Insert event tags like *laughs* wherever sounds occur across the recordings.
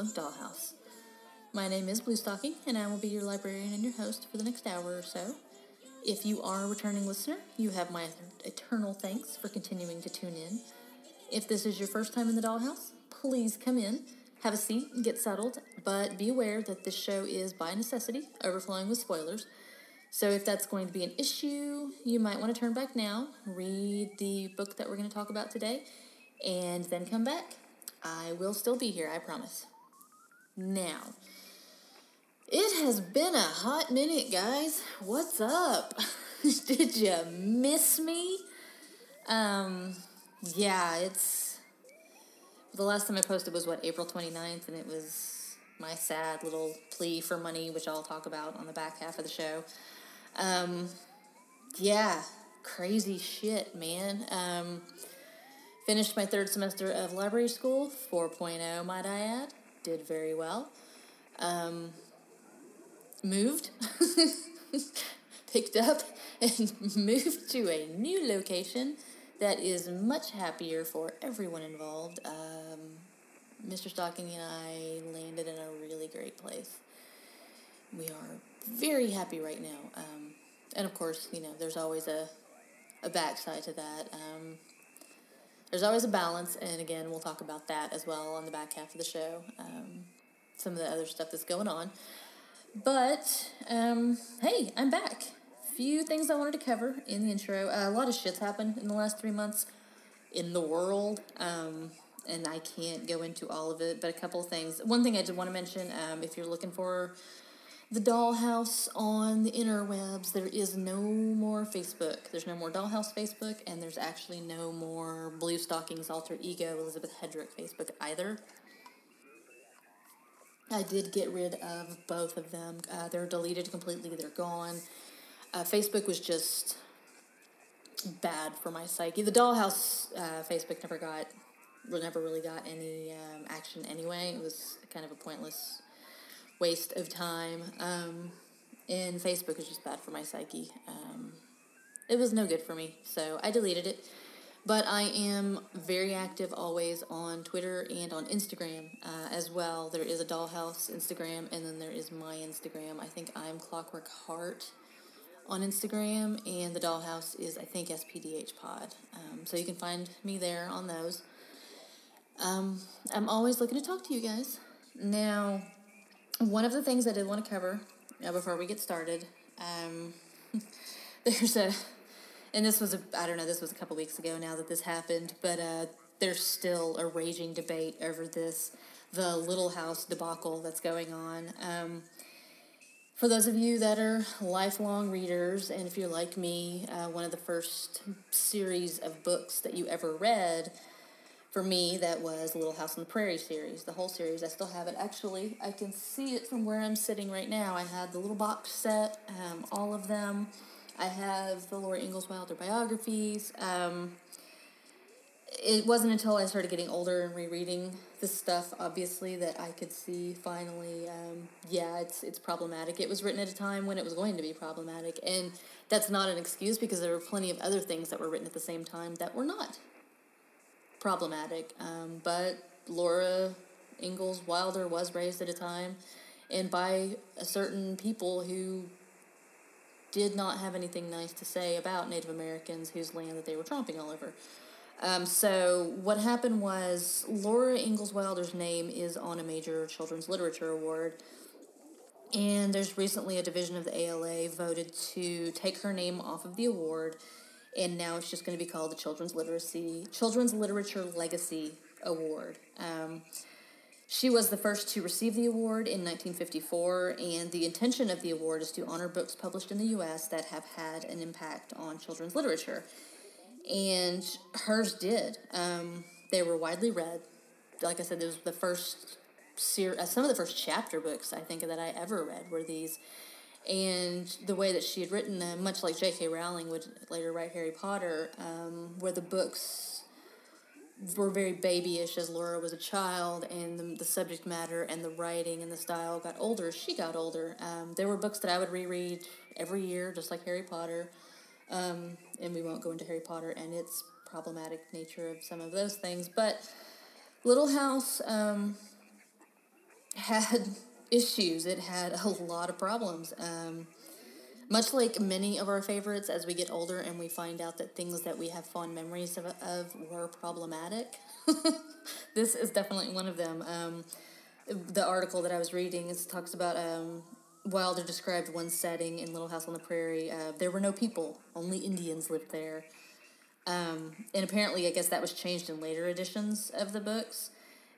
Steampunk Dollhouse. My name is Bluestocking, and I will be your librarian and your host for the next hour or so. If you are a returning listener, you have my eternal thanks for continuing to tune in. If this is your first time in the Dollhouse, please come in, have a seat, and get settled, but be aware that this show is by necessity overflowing with spoilers. So if that's going to be an issue, you might want to turn back now, read the book that we're going to talk about today, and then come back. I will still be here, I promise. Now, it has been a hot minute, guys. What's up? *laughs* Did you miss me? Um, yeah, it's the last time I posted was what April 29th, and it was my sad little plea for money, which I'll talk about on the back half of the show. Um, yeah, crazy shit, man. Um, finished my third semester of library school, 4.0, might I add. Did very well. Um, moved, *laughs* picked up, and *laughs* moved to a new location that is much happier for everyone involved. Um, Mr. Stocking and I landed in a really great place. We are very happy right now. Um, and of course, you know, there's always a, a backside to that. Um, there's always a balance, and again, we'll talk about that as well on the back half of the show. Um, some of the other stuff that's going on. But, um, hey, I'm back. Few things I wanted to cover in the intro. Uh, a lot of shit's happened in the last three months in the world, um, and I can't go into all of it, but a couple things. One thing I did want to mention um, if you're looking for the Dollhouse on the interwebs, there is no more Facebook. There's no more Dollhouse Facebook, and there's actually no more Bluestocking's alter ego Elizabeth Hedrick Facebook either. I did get rid of both of them. Uh, they're deleted completely. They're gone. Uh, Facebook was just bad for my psyche. The Dollhouse uh, Facebook never got, never really got any um, action anyway. It was kind of a pointless waste of time. Um, and Facebook is just bad for my psyche. Um, it was no good for me, so I deleted it. But I am very active always on Twitter and on Instagram uh, as well. There is a Dollhouse Instagram, and then there is my Instagram. I think I'm Clockwork Heart on Instagram, and the Dollhouse is I think SPDH Pod. Um, so you can find me there on those. Um, I'm always looking to talk to you guys. Now, one of the things I did want to cover uh, before we get started, um, *laughs* there's a, and this was a, I don't know, this was a couple weeks ago now that this happened, but uh, there's still a raging debate over this, the Little House debacle that's going on. Um, for those of you that are lifelong readers, and if you're like me, uh, one of the first series of books that you ever read for me, that was Little House on the Prairie series, the whole series. I still have it. Actually, I can see it from where I'm sitting right now. I had the little box set, um, all of them. I have the Laura Ingalls Wilder biographies. Um, it wasn't until I started getting older and rereading this stuff, obviously, that I could see finally, um, yeah, it's it's problematic. It was written at a time when it was going to be problematic, and that's not an excuse because there were plenty of other things that were written at the same time that were not problematic. Um, but Laura Ingalls Wilder was raised at a time and by a certain people who did not have anything nice to say about Native Americans whose land that they were tromping all over. Um, so what happened was Laura Ingalls Wilder's name is on a major children's literature award, and there's recently a division of the ALA voted to take her name off of the award and now it's just going to be called the Children's Literacy Children's Literature Legacy Award. Um, she was the first to receive the award in 1954, and the intention of the award is to honor books published in the U.S. that have had an impact on children's literature. And hers did. Um, they were widely read. Like I said, this was the first uh, some of the first chapter books I think that I ever read were these. And the way that she had written them, much like J.K. Rowling would later write Harry Potter, um, where the books were very babyish as Laura was a child, and the, the subject matter and the writing and the style got older as she got older. Um, there were books that I would reread every year, just like Harry Potter. Um, and we won't go into Harry Potter and its problematic nature of some of those things. But Little House um, *laughs* had issues, it had a lot of problems. Um, much like many of our favorites, as we get older and we find out that things that we have fond memories of, of were problematic, *laughs* this is definitely one of them. Um, the article that I was reading is, talks about um, Wilder described one setting in Little House on the Prairie. Uh, there were no people, only Indians lived there. Um, and apparently, I guess that was changed in later editions of the books.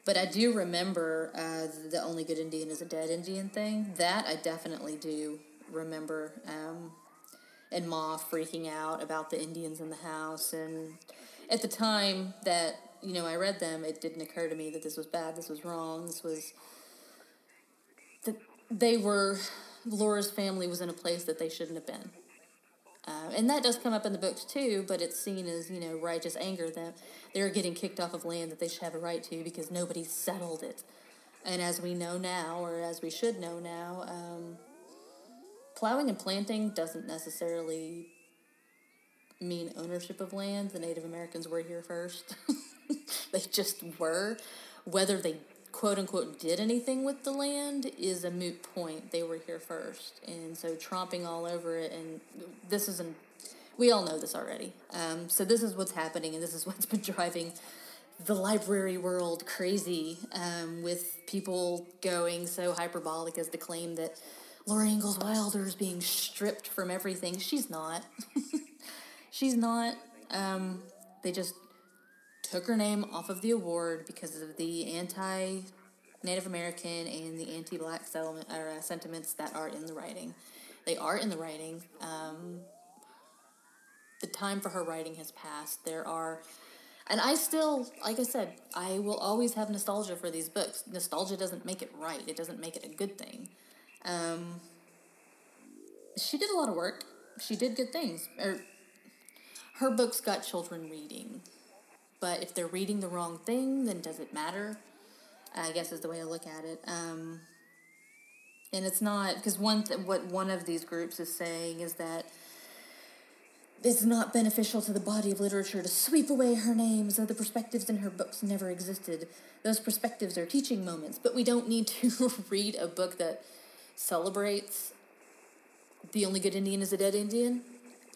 But I do remember uh, the only good Indian is a dead Indian thing. That I definitely do remember. Um, and Ma freaking out about the Indians in the house. And at the time that, you know, I read them, it didn't occur to me that this was bad, this was wrong, this was. that they were. Laura's family was in a place that they shouldn't have been. Uh, and that does come up in the books too, but it's seen as, you know, righteous anger that they're getting kicked off of land that they should have a right to because nobody settled it. And as we know now, or as we should know now, um, plowing and planting doesn't necessarily mean ownership of land. The Native Americans were here first. *laughs* they just were. Whether they quote unquote did anything with the land is a moot point. They were here first. And so tromping all over it, and this isn't, we all know this already. Um, so this is what's happening, and this is *laughs* what's been driving the library world crazy um, with people going so hyperbolic as to claim that Laura Ingalls Wilder is being stripped from everything. She's not. *laughs* She's not. Um, they just took her name off of the award because of the anti Native American and the anti black uh, sentiments that are in the writing. They are in the writing. Um, the time for her writing has passed. There are, and I still, like I said, I will always have nostalgia for these books. Nostalgia doesn't make it right, it doesn't make it a good thing. Um, she did a lot of work. She did good things. Er, her books got children reading. But if they're reading the wrong thing, then does it matter? I guess is the way to look at it. Um, and it's not because one th- what one of these groups is saying is that it's not beneficial to the body of literature to sweep away her name as though the perspectives in her books never existed. Those perspectives are teaching moments, but we don't need to *laughs* read a book that celebrates the only good Indian is a dead Indian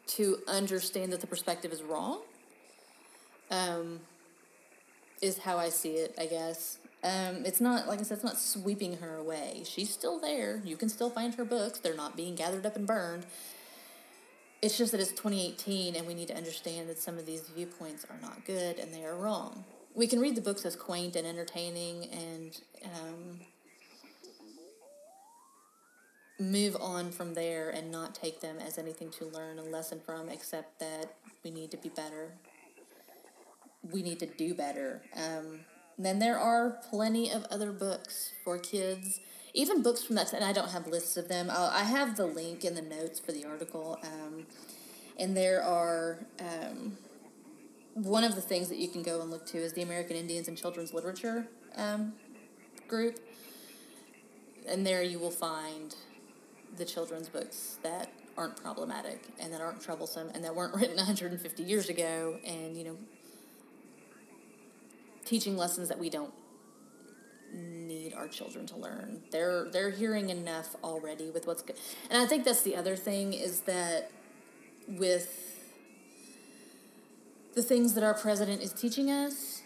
to understand that the perspective is wrong. Um, is how I see it, I guess. Um, it's not like I said, it's not sweeping her away. She's still there. You can still find her books. They're not being gathered up and burned. It's just that it's 2018 and we need to understand that some of these viewpoints are not good and they are wrong. We can read the books as quaint and entertaining and um, move on from there and not take them as anything to learn a lesson from, except that we need to be better. We need to do better. Um, then there are plenty of other books for kids, even books from that. And I don't have lists of them. I'll, I have the link in the notes for the article. Um, and there are um, one of the things that you can go and look to is the American Indians and Children's Literature um, group. And there you will find the children's books that aren't problematic and that aren't troublesome and that weren't *laughs* written 150 years ago and you know teaching lessons that we don't need our children to learn. They're they're hearing enough already with what's good and i think that's the other thing is that with the things that our president is teaching us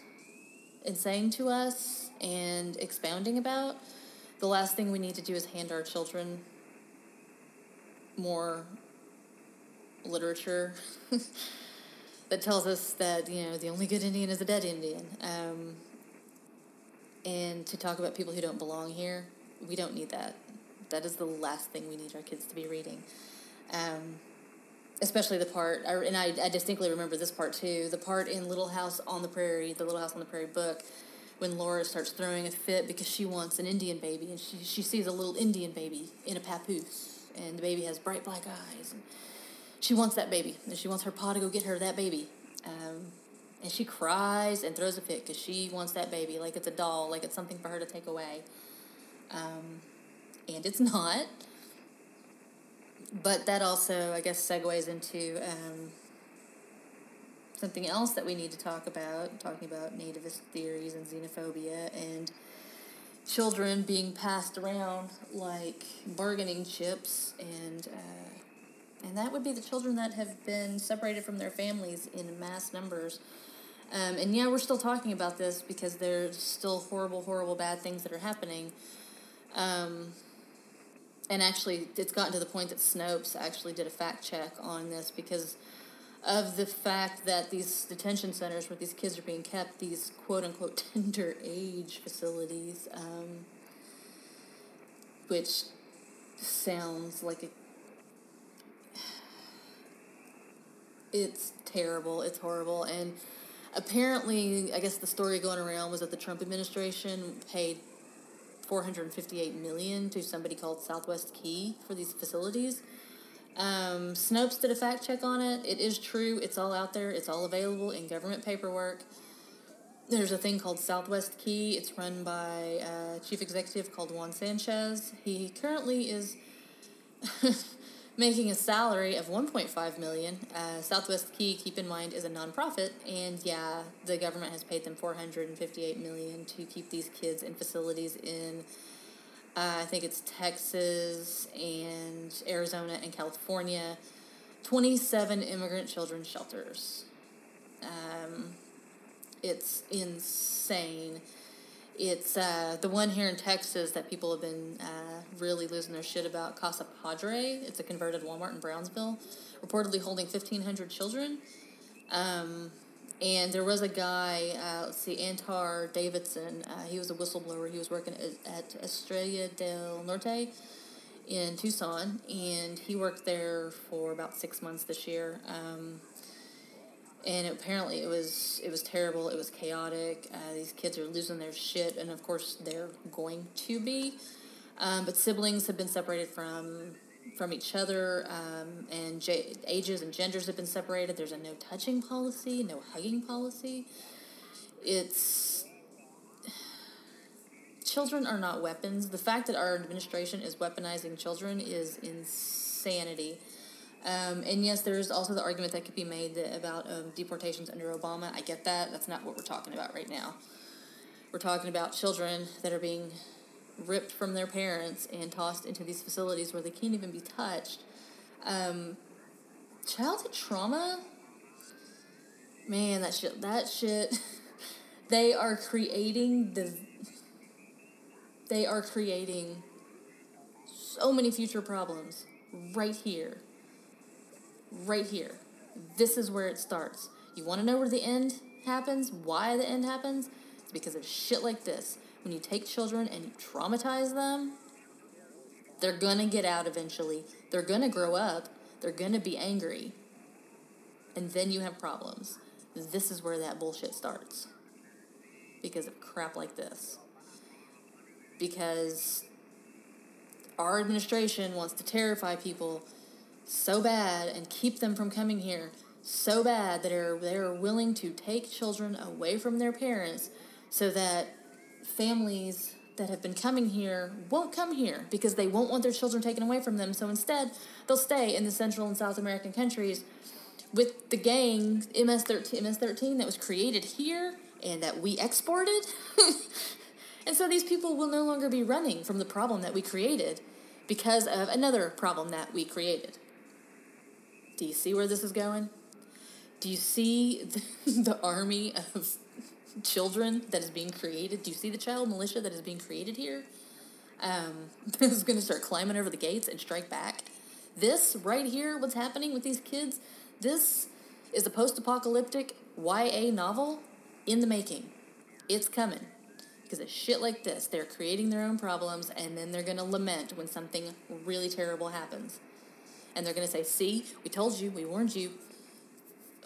and saying to us and expounding about the last thing we need to do is hand our children more literature *laughs* that tells us that you know the only good Indian is a dead Indian. Um, and to talk about people who don't belong here, we don't need that. That is the last thing we need our kids to be reading. Um, especially the part, and I, I distinctly remember this part too. The part in Little House on the Prairie, the Little House on the Prairie book, when Laura starts throwing a fit because she wants an Indian baby, and she, she sees a little Indian baby in a papoose, and the baby has bright black eyes, and she wants that baby, and she wants her pa to go get her that baby. Um, and she cries and throws a fit because she wants that baby like it's a doll, like it's something for her to take away. Um, and it's not. But that also, I guess, segues into um, something else that we need to talk about, talking about nativist theories and xenophobia and children being passed around like bargaining chips and uh, and that would be the children that have been separated from their families in mass numbers um, and yeah we're still talking about this because there's still horrible horrible bad things that are happening um, and actually it's gotten to the point that snopes actually did a fact check on this because of the fact that these detention centers where these kids are being kept, these quote unquote *laughs* tender age facilities, um, which sounds like a. It's terrible. It's horrible. And apparently, I guess the story going around was that the Trump administration paid 458 million to somebody called Southwest Key for these facilities. Um, Snopes did a fact check on it. It is true. It's all out there. It's all available in government paperwork. There's a thing called Southwest Key. It's run by a chief executive called Juan Sanchez. He currently is *laughs* making a salary of 1.5 million. Uh, Southwest Key, keep in mind, is a nonprofit, and yeah, the government has paid them 458 million to keep these kids in facilities in uh, I think it's Texas and Arizona and California, 27 immigrant children's shelters. Um, it's insane. It's uh, the one here in Texas that people have been uh, really losing their shit about, Casa Padre. It's a converted Walmart in Brownsville, reportedly holding 1,500 children. Um, and there was a guy, uh, let's see, Antar Davidson. Uh, he was a whistleblower. He was working at, at Estrella del Norte in Tucson, and he worked there for about six months this year. Um, and apparently, it was it was terrible. It was chaotic. Uh, these kids are losing their shit, and of course, they're going to be. Um, but siblings have been separated from from each other, um, and j- ages and genders have been separated. There's a no touching policy, no hugging policy. It's children are not weapons. The fact that our administration is weaponizing children is insanity. Um, and yes, there's also the argument that could be made about um, deportations under Obama. I get that. That's not what we're talking about right now. We're talking about children that are being ripped from their parents and tossed into these facilities where they can't even be touched. Um, childhood trauma, man, that shit, that shit, *laughs* they are creating the, they are creating so many future problems right here. Right here. This is where it starts. You want to know where the end happens? Why the end happens? It's because of shit like this when you take children and you traumatize them, they're gonna get out eventually. They're gonna grow up. They're gonna be angry. And then you have problems. This is where that bullshit starts. Because of crap like this. Because our administration wants to terrify people so bad and keep them from coming here so bad that they're, they're willing to take children away from their parents so that families that have been coming here won't come here because they won't want their children taken away from them. So instead, they'll stay in the Central and South American countries with the gang MS-13, MS-13 that was created here and that we exported. *laughs* and so these people will no longer be running from the problem that we created because of another problem that we created. Do you see where this is going? Do you see the, *laughs* the army of children that is being created. Do you see the child militia that is being created here? Um, *laughs* is going to start climbing over the gates and strike back. This right here, what's happening with these kids, this is a post apocalyptic YA novel in the making. It's coming. Because it's shit like this. They're creating their own problems and then they're going to lament when something really terrible happens. And they're going to say, See, we told you, we warned you.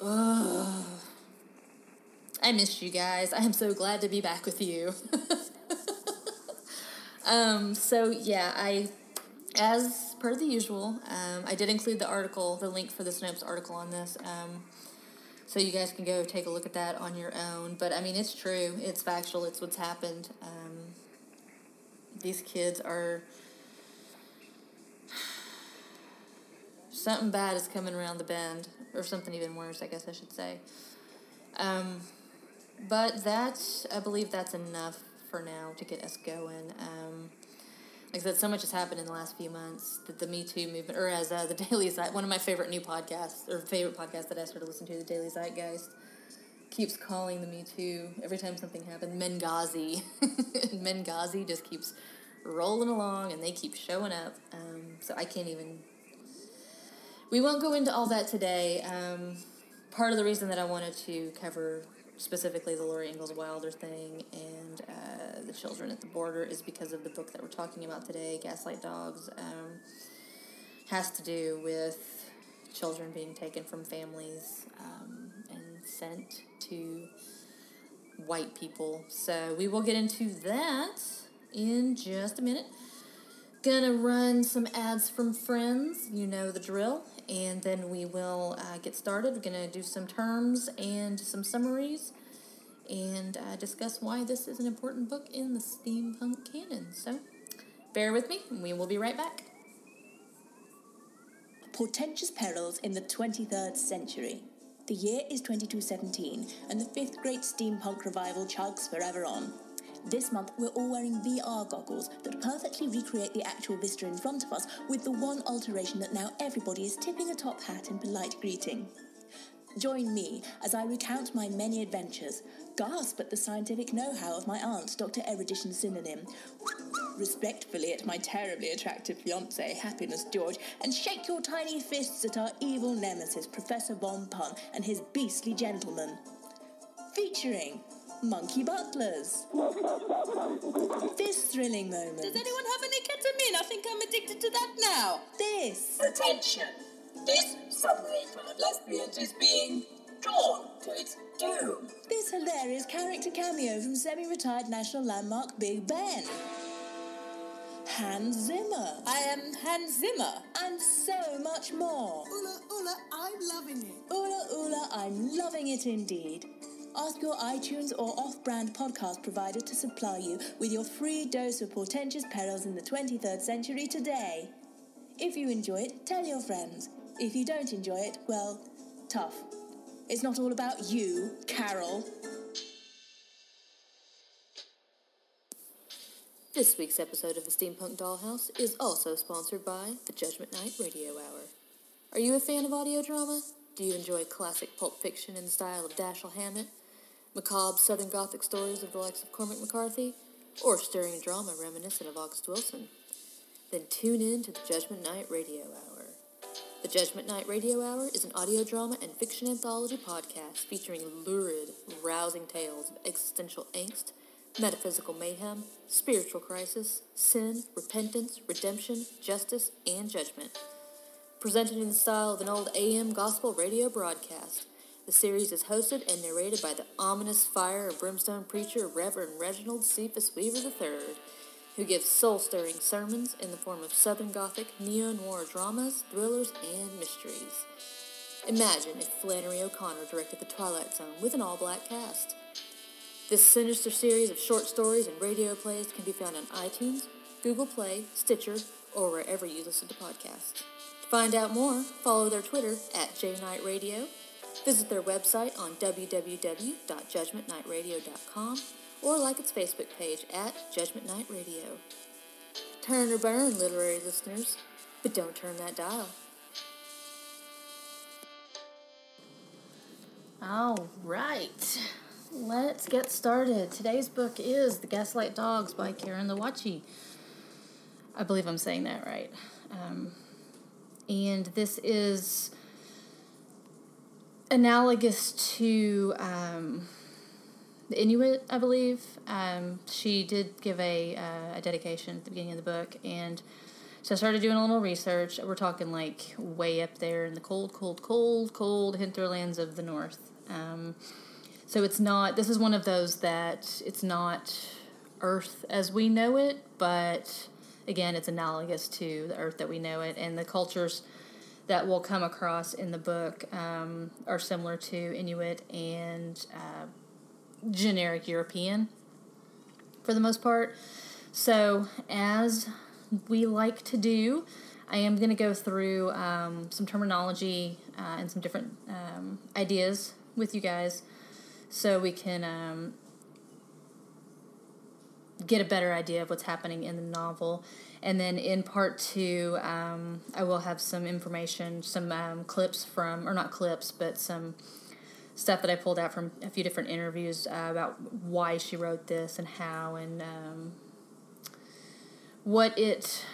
Ugh. I missed you guys. I am so glad to be back with you. *laughs* um, so, yeah, I, as per the usual, um, I did include the article, the link for the Snopes article on this. Um, so you guys can go take a look at that on your own. But I mean, it's true. It's factual. It's what's happened. Um, these kids are. Something bad is coming around the bend, or something even worse, I guess I should say. Um, but that, I believe that's enough for now to get us going. Um, like I said, so much has happened in the last few months that the Me Too movement, or as uh, the *laughs* Daily Zeit, one of my favorite new podcasts, or favorite podcasts that I started to listen to, the Daily Zeitgeist, keeps calling the Me Too every time something happens, Benghazi. Benghazi *laughs* just keeps rolling along and they keep showing up. Um, so I can't even. We won't go into all that today. Um, part of the reason that I wanted to cover specifically the Laura Ingalls Wilder thing and uh, the children at the border is because of the book that we're talking about today, Gaslight Dogs. Um, has to do with children being taken from families um, and sent to white people. So we will get into that in just a minute. Gonna run some ads from friends, you know the drill, and then we will uh, get started. We're gonna do some terms and some summaries and uh, discuss why this is an important book in the steampunk canon. So bear with me, and we will be right back. Portentous Perils in the 23rd Century. The year is 2217, and the fifth great steampunk revival chugs forever on. This month, we're all wearing VR goggles that perfectly recreate the actual vista in front of us, with the one alteration that now everybody is tipping a top hat in polite greeting. Join me as I recount my many adventures, gasp at the scientific know how of my aunt, Dr. Erudition Synonym, respectfully at my terribly attractive fiance, Happiness George, and shake your tiny fists at our evil nemesis, Professor Von Pun, and his beastly gentleman. Featuring Monkey Butlers. This thrilling moment. Does anyone have any ketamine? I think I'm addicted to that now. This Attention! This submarine full of lesbians is being drawn to its doom. This hilarious character cameo from semi retired national landmark Big Ben. Hans Zimmer. I am Hans Zimmer. And so much more. Ula, Ula, I'm loving it. Ula Ula, I'm loving it indeed. Ask your iTunes or off brand podcast provider to supply you with your free dose of portentous perils in the 23rd century today. If you enjoy it, tell your friends. If you don't enjoy it, well, tough. It's not all about you, Carol. This week's episode of the Steampunk Dollhouse is also sponsored by the Judgment Night Radio Hour. Are you a fan of audio drama? Do you enjoy classic pulp fiction in the style of Dashiell Hammett, macabre Southern Gothic stories of the likes of Cormac McCarthy, or stirring drama reminiscent of August Wilson? Then tune in to the Judgment Night Radio Hour. The Judgment Night Radio Hour is an audio drama and fiction anthology podcast featuring lurid, rousing tales of existential angst, metaphysical mayhem, spiritual crisis, sin, repentance, redemption, justice, and judgment. Presented in the style of an old AM gospel radio broadcast, the series is hosted and narrated by the ominous fire and brimstone preacher Reverend Reginald Cephas Weaver III, who gives soul stirring sermons in the form of Southern Gothic, neo noir dramas, thrillers, and mysteries. Imagine if Flannery O'Connor directed The Twilight Zone with an all black cast. This sinister series of short stories and radio plays can be found on iTunes, Google Play, Stitcher, or wherever you listen to podcasts. To find out more, follow their Twitter at JNightRadio, visit their website on www.judgmentnightradio.com, or like its Facebook page at Judgment Night Radio. Turn or burn, literary listeners, but don't turn that dial. All right, let's get started. Today's book is The Gaslight Dogs by Karin Lowachee. I believe I'm saying that right. Um, and this is analogous to um, the Inuit, I believe. Um, she did give a, uh, a dedication at the beginning of the book, and so I started doing a little research. We're talking like way up there in the cold, cold, cold, cold hinterlands of the north. Um, so it's not. This is one of those that it's not Earth as we know it, but again, it's analogous to the Earth that we know it, and the cultures that we'll come across in the book um, are similar to Inuit and uh, generic European for the most part. So, as we like to do, I am going to go through um, some terminology uh, and some different um, ideas with you guys so we can um, get a better idea of what's happening in the novel. And then in part two, um, I will have some information, some um, clips from, or not clips, but some stuff that I pulled out from a few different interviews uh, about why she wrote this and how and um, what it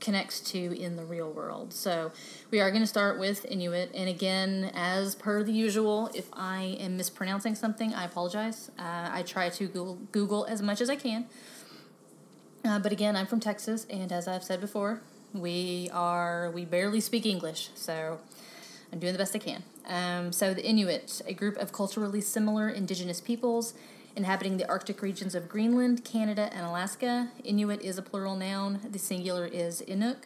connects to in the real world. So we are going to start with Inuit. And again, as per the usual, if I am mispronouncing something, I apologize. Uh, I try to Google, Google as much as I can. Uh, but again, I'm from Texas, and as I've said before, we are we barely speak English, so I'm doing the best I can. Um, so the Inuit, a group of culturally similar indigenous peoples inhabiting the Arctic regions of Greenland, Canada, and Alaska. Inuit is a plural noun. The singular is Inuk.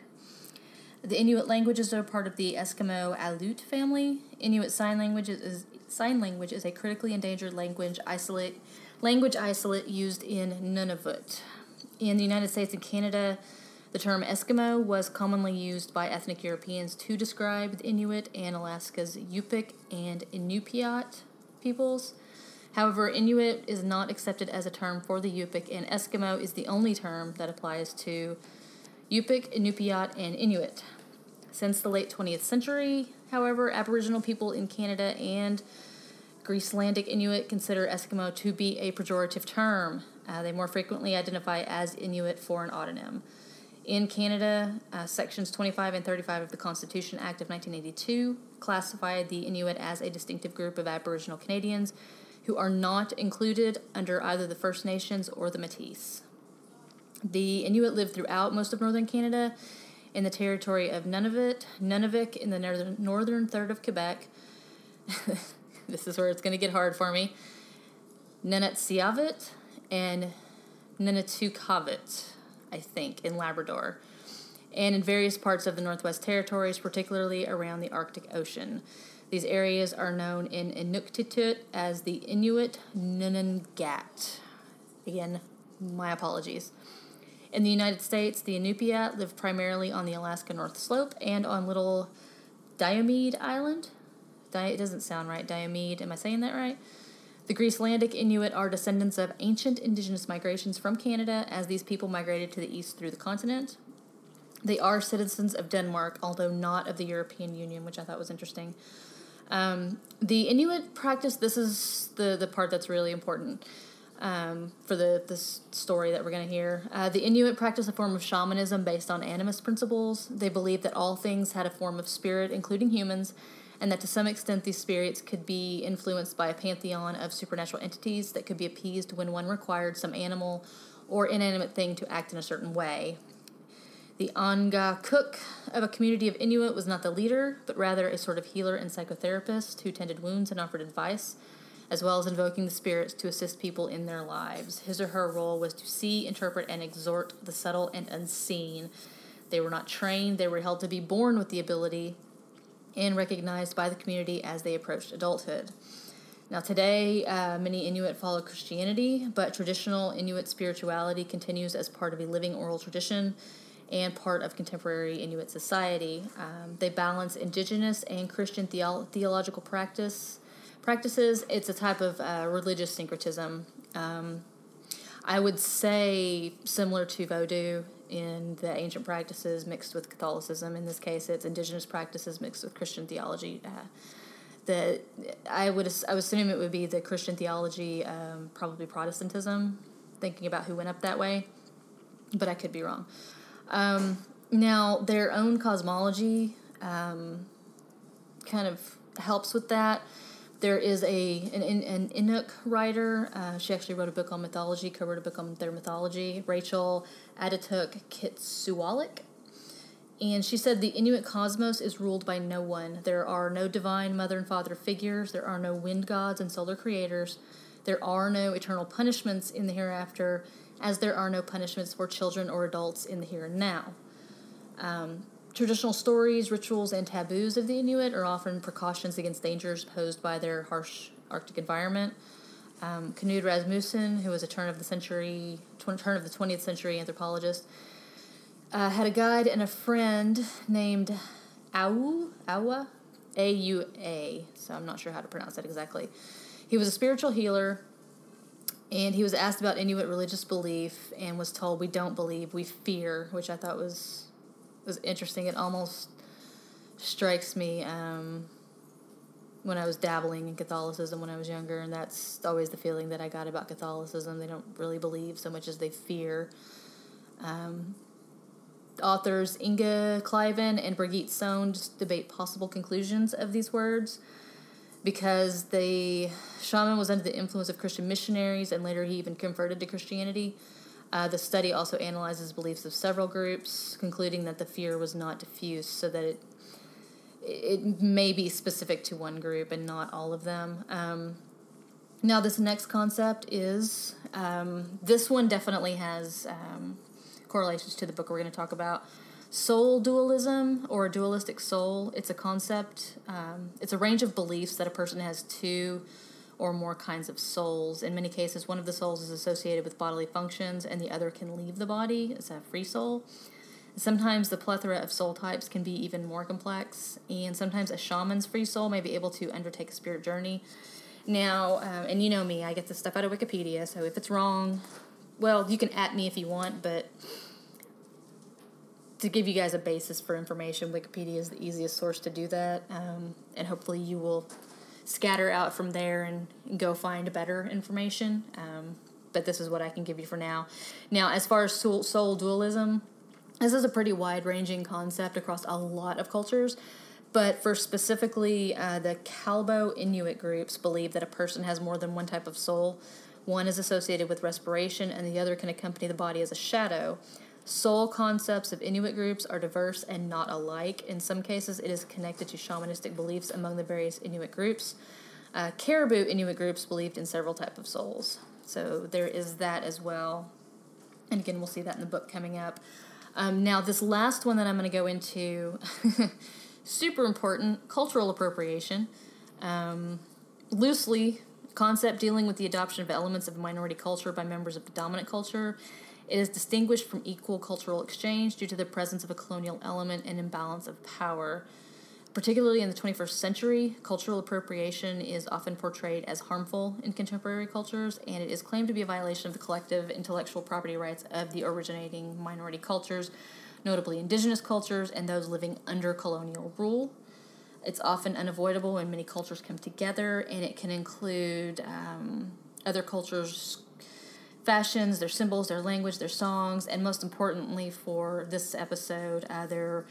The Inuit languages are part of the Eskimo Aleut family. Inuit sign language is sign language is a critically endangered language isolate language isolate used in Nunavut. In the United States and Canada, the term Eskimo was commonly used by ethnic Europeans to describe the Inuit and Alaska's Yupik and Inupiat peoples. However, Inuit is not accepted as a term for the Yupik, and Eskimo is the only term that applies to Yupik, Inupiat, and Inuit. Since the late 20th century, however, Aboriginal people in Canada and Greenlandic Inuit consider Eskimo to be a pejorative term. Uh, they more frequently identify as Inuit for an autonym. In Canada, uh, sections 25 and 35 of the Constitution Act of 1982 classified the Inuit as a distinctive group of Aboriginal Canadians who are not included under either the First Nations or the Métis. The Inuit live throughout most of northern Canada in the territory of Nunavut, Nunavik in the northern, northern third of Quebec. *laughs* this is where it's going to get hard for me. Nunatsiavut and Nunatukavut, I think, in Labrador, and in various parts of the Northwest Territories, particularly around the Arctic Ocean. These areas are known in Inuktitut as the Inuit Nunangat. Again, my apologies. In the United States, the Inupiat live primarily on the Alaska North Slope and on Little Diomede Island. Di- it doesn't sound right, Diomede. Am I saying that right? The Greenlandic Inuit are descendants of ancient indigenous migrations from Canada as these people migrated to the east through the continent. They are citizens of Denmark, although not of the European Union, which I thought was interesting. Um, the Inuit practice, this is the, the part that's really important um, for the this story that we're going to hear. Uh, the Inuit practice a form of shamanism based on animist principles. They believe that all things had a form of spirit, including humans, and that to some extent these spirits could be influenced by a pantheon of supernatural entities that could be appeased when one required some animal or inanimate thing to act in a certain way. The angakkuq of a community of Inuit was not the leader, but rather a sort of healer and psychotherapist who tended wounds and offered advice, as well as invoking the spirits to assist people in their lives. His or her role was to see, interpret, and exhort the subtle and unseen. They were not trained, they were held to be born with the ability and recognized by the community as they approached adulthood. Now, today, uh, many Inuit follow Christianity, but traditional Inuit spirituality continues as part of a living oral tradition and part of contemporary Inuit society. Um, they balance indigenous and Christian theo- theological practice practices. It's a type of uh, religious syncretism. Um, I would say similar to Vodou in the ancient practices mixed with Catholicism. In this case, it's indigenous practices mixed with Christian theology. Uh, I would I would assume it would be the Christian theology, um, probably Protestantism. Thinking about who went up that way, but I could be wrong. Um, now, their own cosmology um, kind of helps with that. There is a an, an Inuk writer. Uh, she actually wrote a book on mythology, co-wrote a book on their mythology. Rachel Attituq Qitsualik. And she said the Inuit cosmos is ruled by no one. There are no divine mother and father figures. There are no wind gods and solar creators. There are no eternal punishments in the hereafter, as there are no punishments for children or adults in the here and now. Um, traditional stories, rituals, and taboos of the Inuit are often precautions against dangers posed by their harsh Arctic environment. Um, Knud Rasmussen, who was a turn of the century, tw- turn of the 20th century anthropologist, uh, had a guide and a friend named Au, Aua, A U A. So I'm not sure how to pronounce that exactly. He was a spiritual healer, and he was asked about Inuit religious belief and was told, "We don't believe, we fear," which I thought was was interesting. It almost strikes me um, when I was dabbling in Catholicism when I was younger, and that's always the feeling that I got about Catholicism. They don't really believe so much as they fear. Um, authors Inge Kleivan and Birgitte Sonne debate possible conclusions of these words because the shaman was under the influence of Christian missionaries and later he even converted to Christianity. Uh, the study also analyzes beliefs of several groups, concluding that the fear was not diffuse, so that it it may be specific to one group and not all of them. Um, now, this next concept is um, this one definitely has um, correlations to the book we're going to talk about. Soul dualism or a dualistic soul. It's a concept. Um, it's a range of beliefs that a person has two or more kinds of souls. In many cases, one of the souls is associated with bodily functions, and the other can leave the body. It's a free soul. Sometimes the plethora of soul types can be even more complex, and sometimes a shaman's free soul may be able to undertake a spirit journey. Now, um, and you know me, I get this stuff out of Wikipedia, so if it's wrong, well, you can at me if you want, but to give you guys a basis for information, Wikipedia is the easiest source to do that, um, and hopefully you will scatter out from there and, go find better information. Um, but this is what I can give you for now. Now, as far as soul, soul dualism, this is a pretty wide ranging concept across a lot of cultures. But for specifically uh, the Caribou Inuit groups, believe that a person has more than one type of soul. One is associated with respiration, and the other can accompany the body as a shadow. Soul concepts of Inuit groups are diverse and not alike. In some cases, it is connected to shamanistic beliefs among the various Inuit groups. Uh, Caribou Inuit groups believed in several types of souls. So there is that as well. And again, we'll see that in the book coming up. Um, now, this last one that I'm going to go into, *laughs* super important cultural appropriation. Um, loosely, concept dealing with the adoption of elements of minority culture by members of the dominant culture. It is distinguished from equal cultural exchange due to the presence of a colonial element and imbalance of power. Particularly in the 21st century, cultural appropriation is often portrayed as harmful in contemporary cultures, and it is claimed to be a violation of the collective intellectual property rights of the originating minority cultures, notably indigenous cultures and those living under colonial rule. It's often unavoidable when many cultures come together, and it can include um, other cultures' fashions, their symbols, their language, their songs, and most importantly for this episode, uh, their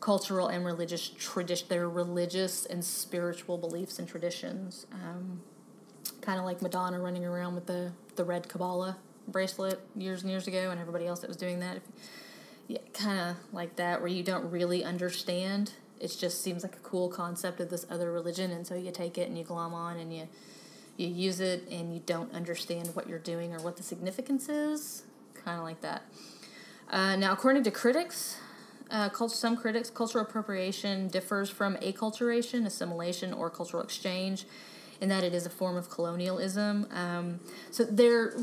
cultural and religious tradition, their religious and spiritual beliefs and traditions. Um, kind of like Madonna running around with the the red Kabbalah bracelet years and years ago, and everybody else that was doing that. Yeah, kind of like that, where you don't really understand. It just seems like a cool concept of this other religion, and so you take it and you glom on and you you use it and you don't understand what you're doing or what the significance is. Kind of like that. Uh, now, according to critics, uh, cult- some critics, cultural appropriation differs from acculturation, assimilation, or cultural exchange, in that it is a form of colonialism. Um, so there,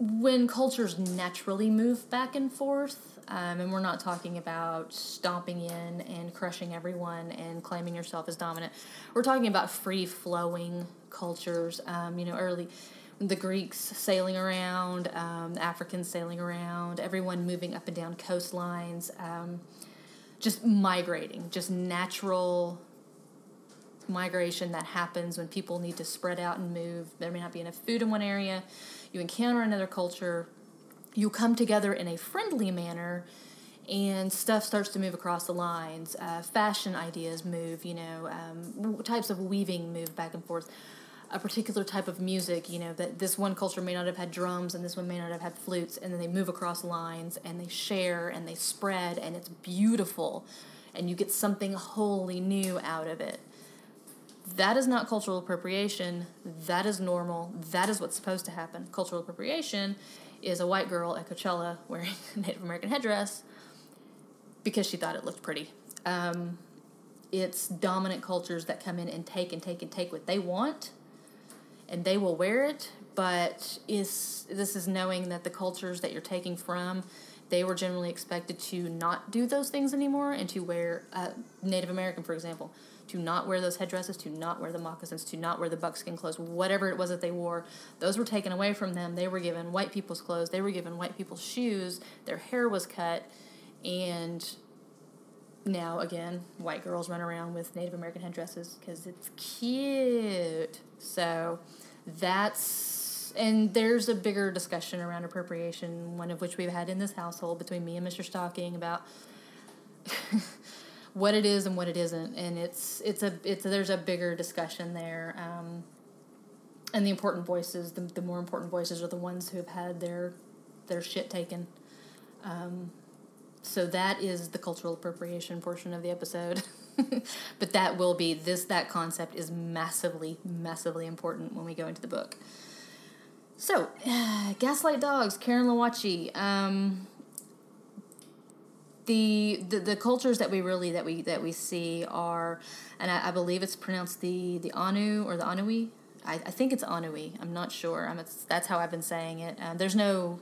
when cultures naturally move back and forth, um, and we're not talking about stomping in and crushing everyone and claiming yourself as dominant. We're talking about free flowing cultures. Um, you know, early the Greeks sailing around, um, Africans sailing around, everyone moving up and down coastlines, um, just migrating, just natural migration that happens when people need to spread out and move. There may not be enough food in one area. You encounter another culture. You come together in a friendly manner and stuff starts to move across the lines. Uh, fashion ideas move, you know, um, types of weaving move back and forth. A particular type of music, you know, that this one culture may not have had drums and this one may not have had flutes, and then they move across lines and they share and they spread, and it's beautiful, and you get something wholly new out of it. That is not cultural appropriation. That is normal. That is what's supposed to happen. Cultural appropriation is a white girl at Coachella wearing a Native American headdress because she thought it looked pretty. Um, it's dominant cultures that come in and take and take and take what they want, and they will wear it. But is this is knowing that the cultures that you're taking from, they were generally expected to not do those things anymore and to wear uh, Native American, for example, to not wear those headdresses, to not wear the moccasins, to not wear the buckskin clothes, whatever it was that they wore. Those were taken away from them. They were given white people's clothes. They were given white people's shoes. Their hair was cut, and now again, white girls run around with Native American headdresses because it's cute. So that's and there's a bigger discussion around appropriation, one of which we've had in this household between me and Mr. Stocking about *laughs* what it is and what it isn't, and it's it's a it's there's a bigger discussion there. Um, and the important voices, the, the more important voices, are the ones who have had their their shit taken. Um, so that is the cultural appropriation portion of the episode. *laughs* but that will be this that concept is massively massively important when we go into the book. So, uh, *sighs* Gaslight Dogs, Karin Lowachee. Um, the, the the cultures that we really that we that we see are, and I, I believe it's pronounced the the Anu or the Aniw. I, I think it's Aniw. I'm not sure. I'm, that's how I've been saying it. Um, there's no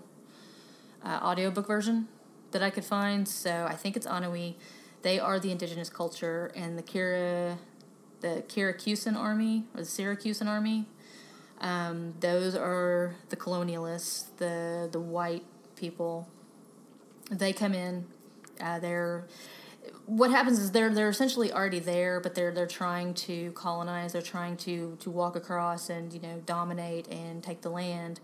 uh, audiobook version that I could find, so I think it's Aniw. They are the indigenous culture, and the Kira, the Ciracusan army or the Ciracusan army. Um, those are the colonialists, the the white people. They come in. Uh, they're what happens is they're they're essentially already there, but they're they're trying to colonize. They're trying to to walk across and you know dominate and take the land.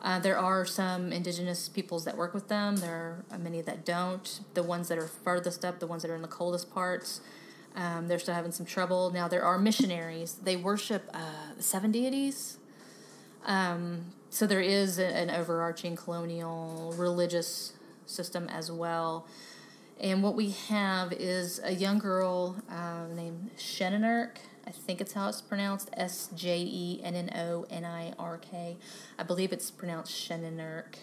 Uh, there are some indigenous peoples that work with them. There are many that don't. The ones that are furthest up, the ones that are in the coldest parts, um, they're still having some trouble. Now there are missionaries. They worship uh, seven deities. Um, so there is an overarching colonial religious system as well. And what we have is a young girl uh, named Sjennonirk. I think it's how it's pronounced S J E N N O N I R K. I believe it's pronounced Sjennonirk.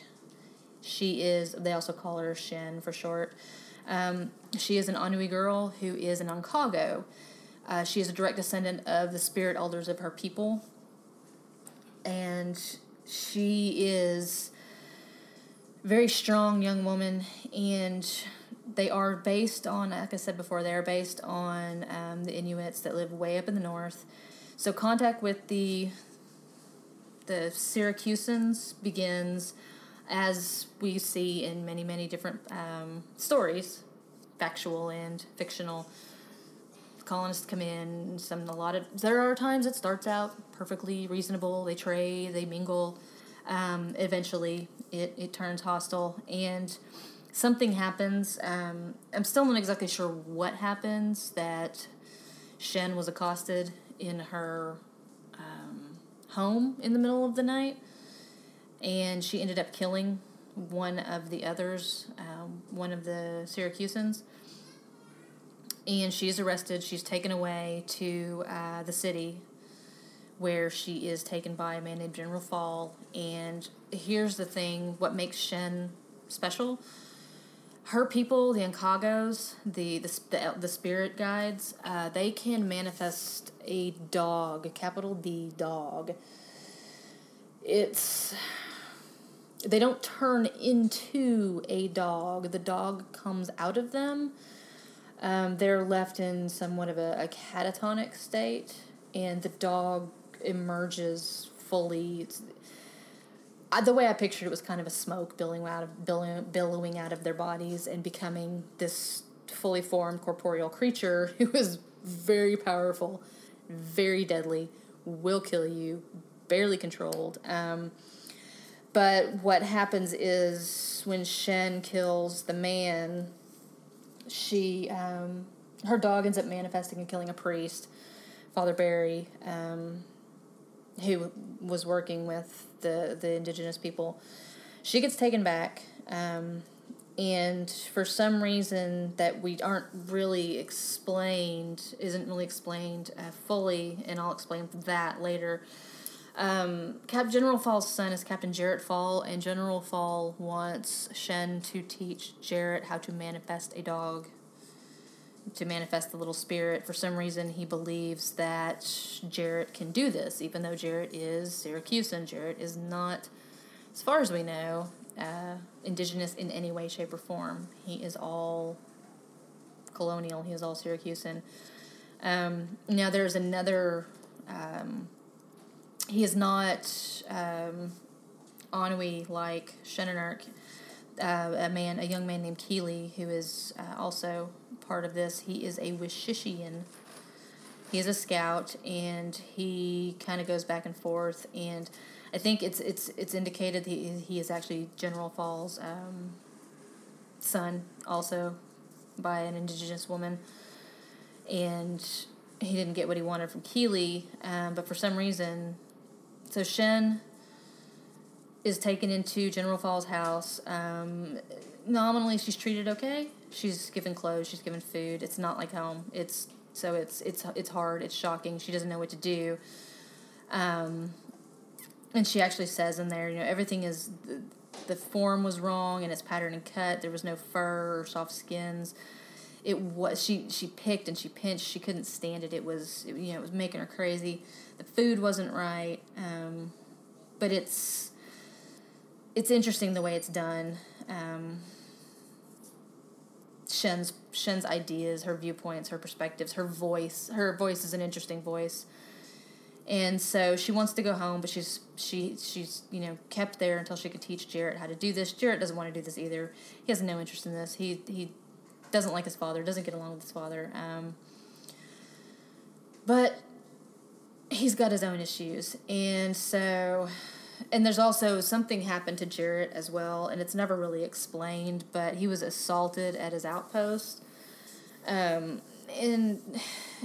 She is, they also call her Shen for short. Um, she is an Aniw girl who is an angakkuq. Uh, she is a direct descendant of the spirit elders of her people. And she is very strong young woman and they are based on, like I said before, they are based on um, the Inuits that live way up in the north. So contact with the the Ciracusans begins as we see in many many different um, stories, factual and fictional. Colonists come in. Some a lot of there are times it starts out perfectly reasonable. They trade, they mingle. Um, eventually, it it turns hostile and something happens. Um, I'm still not exactly sure what happens. That Shen was accosted in her um, home in the middle of the night, and she ended up killing one of the others, um, one of the Ciracusans. And she's arrested. She's taken away to uh, the city where she is taken by a man named General Fall. And here's the thing what makes Shen special her people, the angakkuqs, the the the, the spirit guides, uh, they can manifest a dog, capital D dog. It's they don't turn into a dog. The dog comes out of them. Um, they're left in somewhat of a, a catatonic state, and the dog emerges fully. It's, I, the way I pictured it was kind of a smoke billowing out of billowing, billowing out of their bodies and becoming this fully formed corporeal creature *laughs* who is very powerful, very deadly, will kill you, barely controlled. Um, but what happens is when Shen kills the man, she um, her dog ends up manifesting and killing a priest, Father Barry, um, who was working with the the indigenous people. She gets taken back. Um, and for some reason that we aren't really explained isn't really explained uh, fully and i'll explain that later um, Cap General Fall's son is Captain Jarrett Fall, and General Fall wants Shen to teach Jarrett how to manifest a dog, to manifest the little spirit. For some reason, he believes that Jarrett can do this, even though Jarrett is Ciracusan. Jarrett is not, as far as we know, uh, indigenous in any way, shape, or form. He is all colonial. He is all Ciracusan. Um, now, there's another. Um, he is not um, like Sjennonirk, uh, a man, a young man named Keeley, who is uh, also part of this. He is a Wishishian. He is a scout, and he kind of goes back and forth. And I think it's it's it's indicated he, he is actually General Fall's um, son, also by an indigenous woman, and he didn't get what he wanted from Keeley. Um, but for some reason, so Shen is taken into General Fall's house. Um, nominally, she's treated okay. She's given clothes. She's given food. It's not like home. It's so it's it's it's hard. It's shocking. She doesn't know what to do. Um, and she actually says in there, you know, everything is the, the form was wrong and it's pattern and cut. There was no fur or soft skins. It was she she picked and she pinched. She couldn't stand it. It was you know it was making her crazy. The food wasn't right. Um, but it's it's interesting the way it's done. Um, Shen's Shen's ideas, her viewpoints, her perspectives, her voice. Her voice is an interesting voice. And so she wants to go home, but she's she she's you know kept there until she could teach Jarrett how to do this. Jarrett doesn't want to do this either. He has no interest in this. He he doesn't like his father. Doesn't get along with his father. Um, but he's got his own issues, and so and there's also something happened to Jarrett as well, and it's never really explained. But he was assaulted at his outpost. Um, and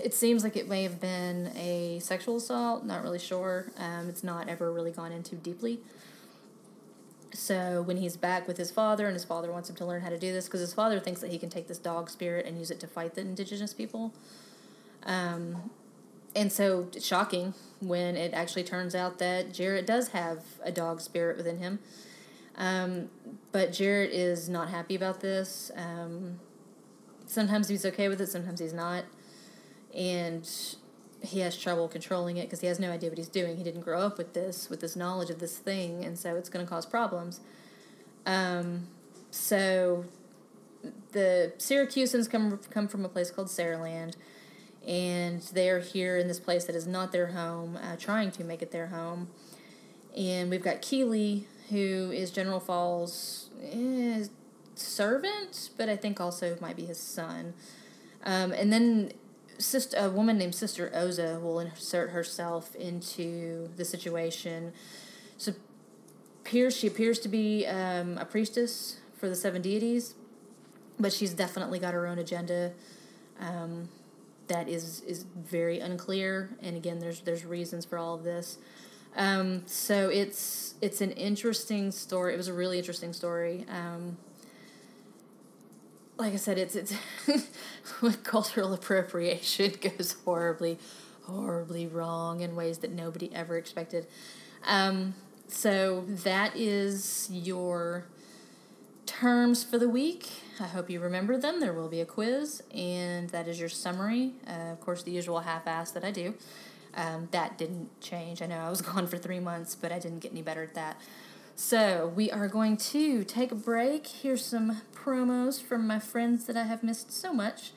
it seems like it may have been a sexual assault. Not really sure. Um, it's not ever really gone into deeply. So when he's back with his father, and his father wants him to learn how to do this, because his father thinks that he can take this dog spirit and use it to fight the indigenous people. Um, and so it's shocking when it actually turns out that Jarrett does have a dog spirit within him. Um, but Jarrett is not happy about this. Um, sometimes he's okay with it, sometimes he's not. And he has trouble controlling it because he has no idea what he's doing. He didn't grow up with this, with this knowledge of this thing, and so it's going to cause problems. Um, so the Ciracusans come come from a place called Saraland, and they are here in this place that is not their home, uh, trying to make it their home. And we've got Keeley, who is General Falls' eh, servant, but I think also might be his son. Um, and then sister, a woman named Sister Oza will insert herself into the situation. So appears she appears to be um, a priestess for the seven deities, but she's definitely got her own agenda. Um, that is is very unclear, and again, there's there's reasons for all of this. Um, so it's it's an interesting story. It was a really interesting story. Um, like I said, it's it's *laughs* cultural appropriation *laughs* goes horribly, horribly wrong in ways that nobody ever expected. Um, so that is your terms for the week. I hope you remember them. There will be a quiz, and that is your summary. Uh, of course, the usual half-ass that I do. Um, that didn't change. I know I was *laughs* gone for three months, but I didn't get any better at that. So we are going to take a break. Here's some promos from my friends that I have missed so much.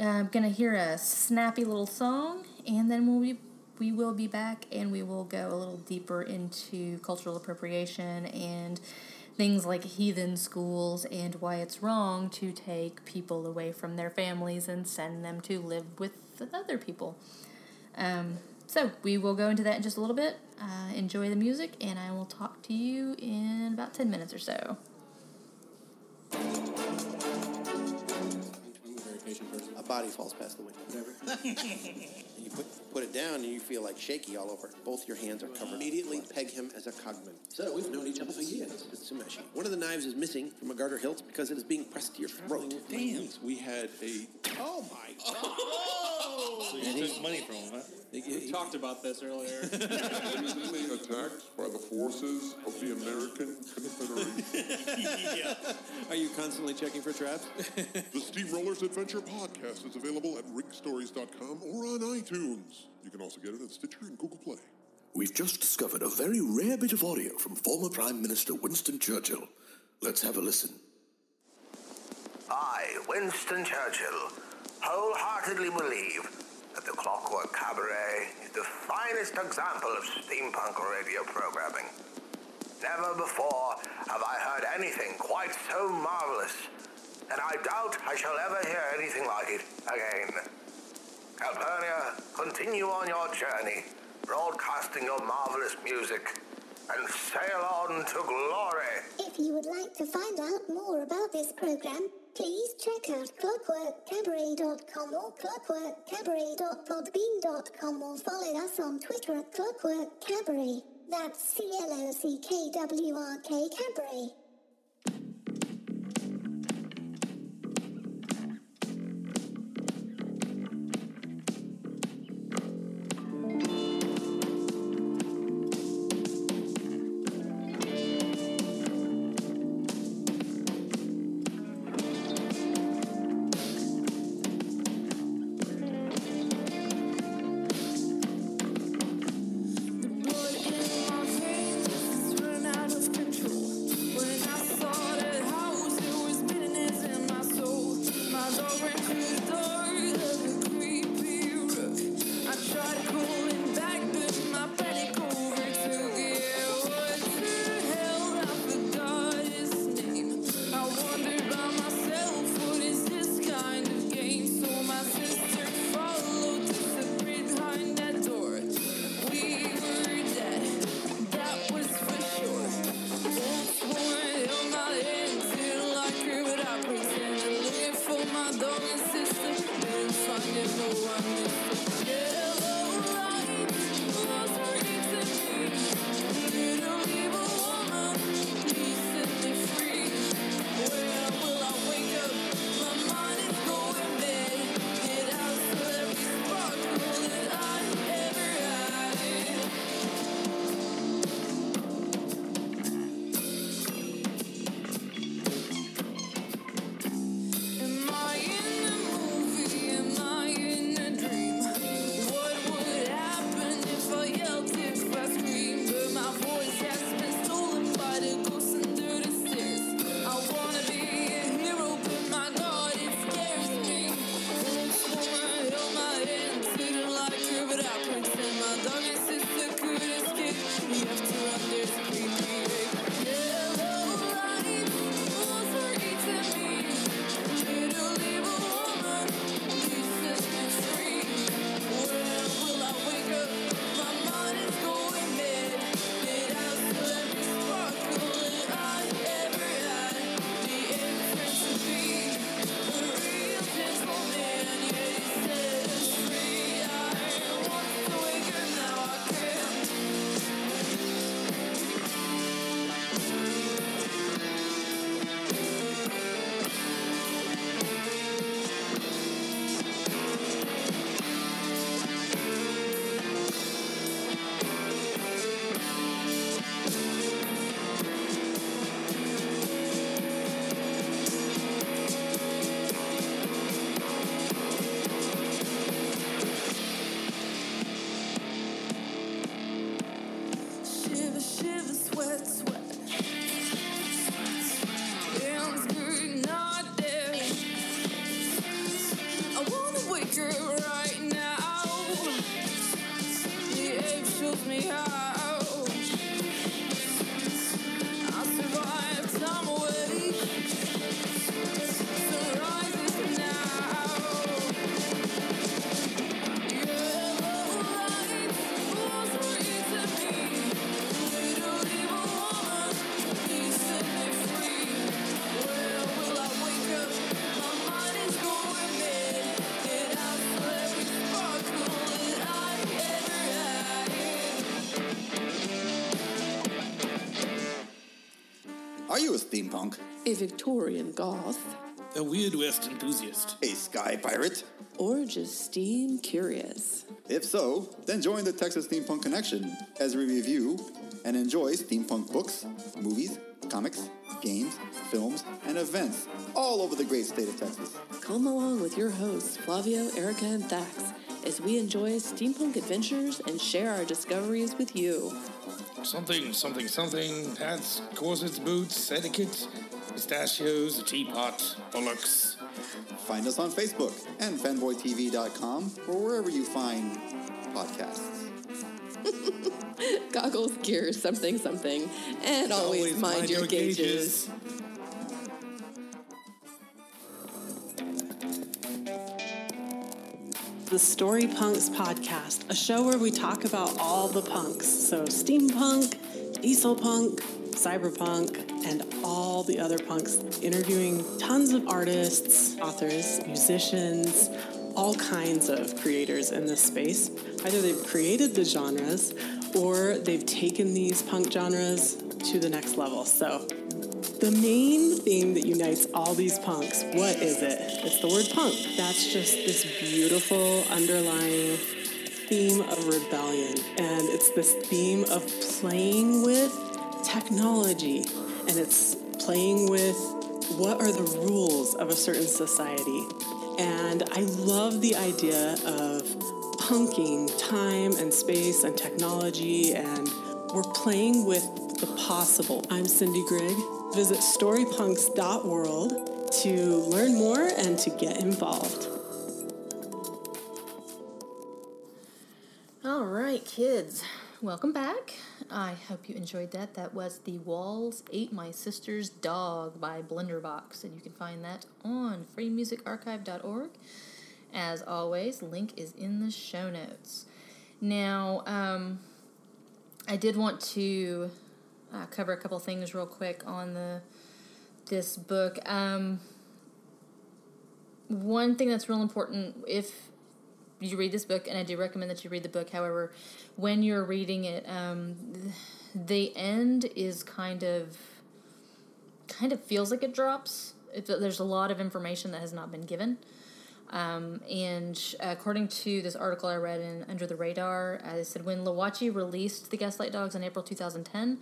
Uh, I'm gonna hear a snappy little song, and then we'll be we will be back, and we will go a little deeper into cultural appropriation and things like heathen schools and why it's wrong to take people away from their families and send them to live with other people. Um, so we will go into that in just a little bit. Uh, enjoy the music, and I will talk to you in about 10 minutes or so. A body falls past the window. Whatever. *laughs* and you put put it down, and you feel like shaky all over. Both your hands are covered. Immediately peg him as a cogman. So we've known each other for years. It's Tsumeshi. One of the knives is missing from a garter hilt because it is being pressed to your throat. Damn. We had a. Oh my *laughs* god So you took money from him, huh? We talked about this earlier. *laughs* Recently attacked by the forces of the American Confederation. *laughs* Are you constantly checking for traps? the Steamrollers Adventure Podcast is available at rigstories.com or on iTunes. You can also get it at Stitcher and Google Play. We've just discovered a very rare bit of audio from former Prime Minister Winston Churchill. Let's have a listen. I, Winston Churchill, wholeheartedly believe that the Clockwork Cabaret is the finest example of steampunk radio programming. Never before have I heard anything quite so marvelous, and I doubt I shall ever hear anything like it again. Calpurnia, continue on your journey, broadcasting your marvelous music, and sail on to glory. If you would like to find out more about this program, please check out clockworkcabaret.com or clockworkcabaret.podbean.com or follow us on Twitter at clockworkcabaret. That's C-L-O-C-K-W-R-K Cabaret. Blood in my veins run out of A Victorian goth? A Weird West enthusiast? A sky pirate? Or just steam curious? If so, then join the Texas Steampunk Connection as we review and enjoy steampunk books, movies, comics, games, films, and events all over the great state of Texas. Come along with your hosts, Flavio, Erica, and Thax, as we enjoy steampunk adventures and share our discoveries with you. Something, something, something. Hats, corsets, boots, etiquette, pistachios, a teapot, bollocks. Find us on Facebook and fanboytv.com or wherever you find podcasts. *laughs* Goggles, gear, something, something, and always, mind, your, gauges. the Story Punks podcast, a show where we talk about all the punks. So, steampunk, diesel punk, cyberpunk, and all the other punks, interviewing tons of artists, authors, musicians, all kinds of creators in this space. Either they've created the genres or they've taken these punk genres to the next level. So, the main thing that unites all these punks, what is it? It's the word punk. That's just this beautiful underlying theme of rebellion. And it's this theme of playing with technology. And it's playing with what are the rules of a certain society. And I love the idea of punking time and space and technology, and we're playing with the possible. I'm Cindy Grigg. Visit storypunks.world to learn more and to get involved. All right, kids, welcome back. I hope you enjoyed that. That was The Walls Ate My Sister's Dog by Blenderbox, and you can find that on freemusicarchive.org. As always, link is in the show notes. Now, um, I did want to uh, cover a couple things real quick on the this book. Um, one thing that's real important if you read this book, and I do recommend that you read the book. However, when you're reading it, um, the end is kind of kind of feels like it drops. It, there's a lot of information that has not been given. Um, and according to this article I read in Under the Radar, uh, it said when Lowachee released The Gaslight Dogs in April 2010,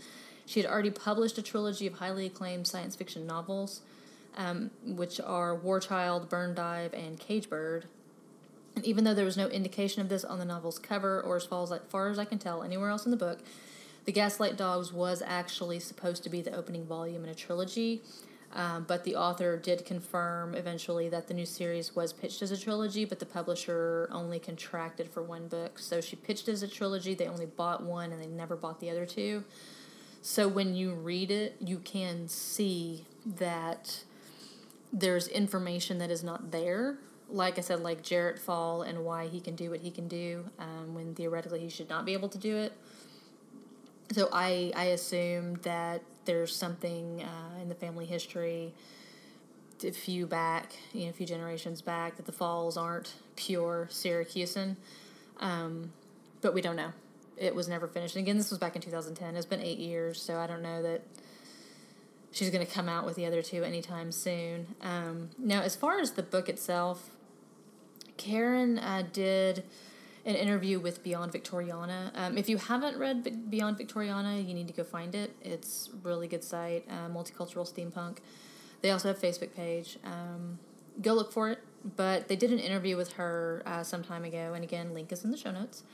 she had already published a trilogy of highly acclaimed science fiction novels, um, which are Warchild, Burn Dive, and Cagebird. And even though there was no indication of this on the novel's cover, or as far as, far as I can tell, anywhere else in the book, The Gaslight Dogs was actually supposed to be the opening volume in a trilogy. Um, but the author did confirm eventually that the new series was pitched as a trilogy, but the publisher only contracted for one book. So she pitched as a trilogy, they only bought one, and they never bought the other two. So when you read it, you can see that there's information that is not there. Like I said, like Jarrett Fall and why he can do what he can do um, when theoretically he should not be able to do it. So I I assume that there's something uh, in the family history a few back, you know, a few generations back, that the Falls aren't pure Ciracusan. Um, but we don't know. It was never finished. And again, this was back in 2010. It's been eight years, so I don't know that she's going to come out with the other two anytime soon. Um, now, as far as the book itself, Karin uh, did an interview with Beyond Victoriana. Um, if you haven't read Beyond Victoriana, you need to go find it. It's really good site, uh, multicultural steampunk. They also have a Facebook page. Um, go look for it. But they did an interview with her uh, some time ago, and again, link is in the show notes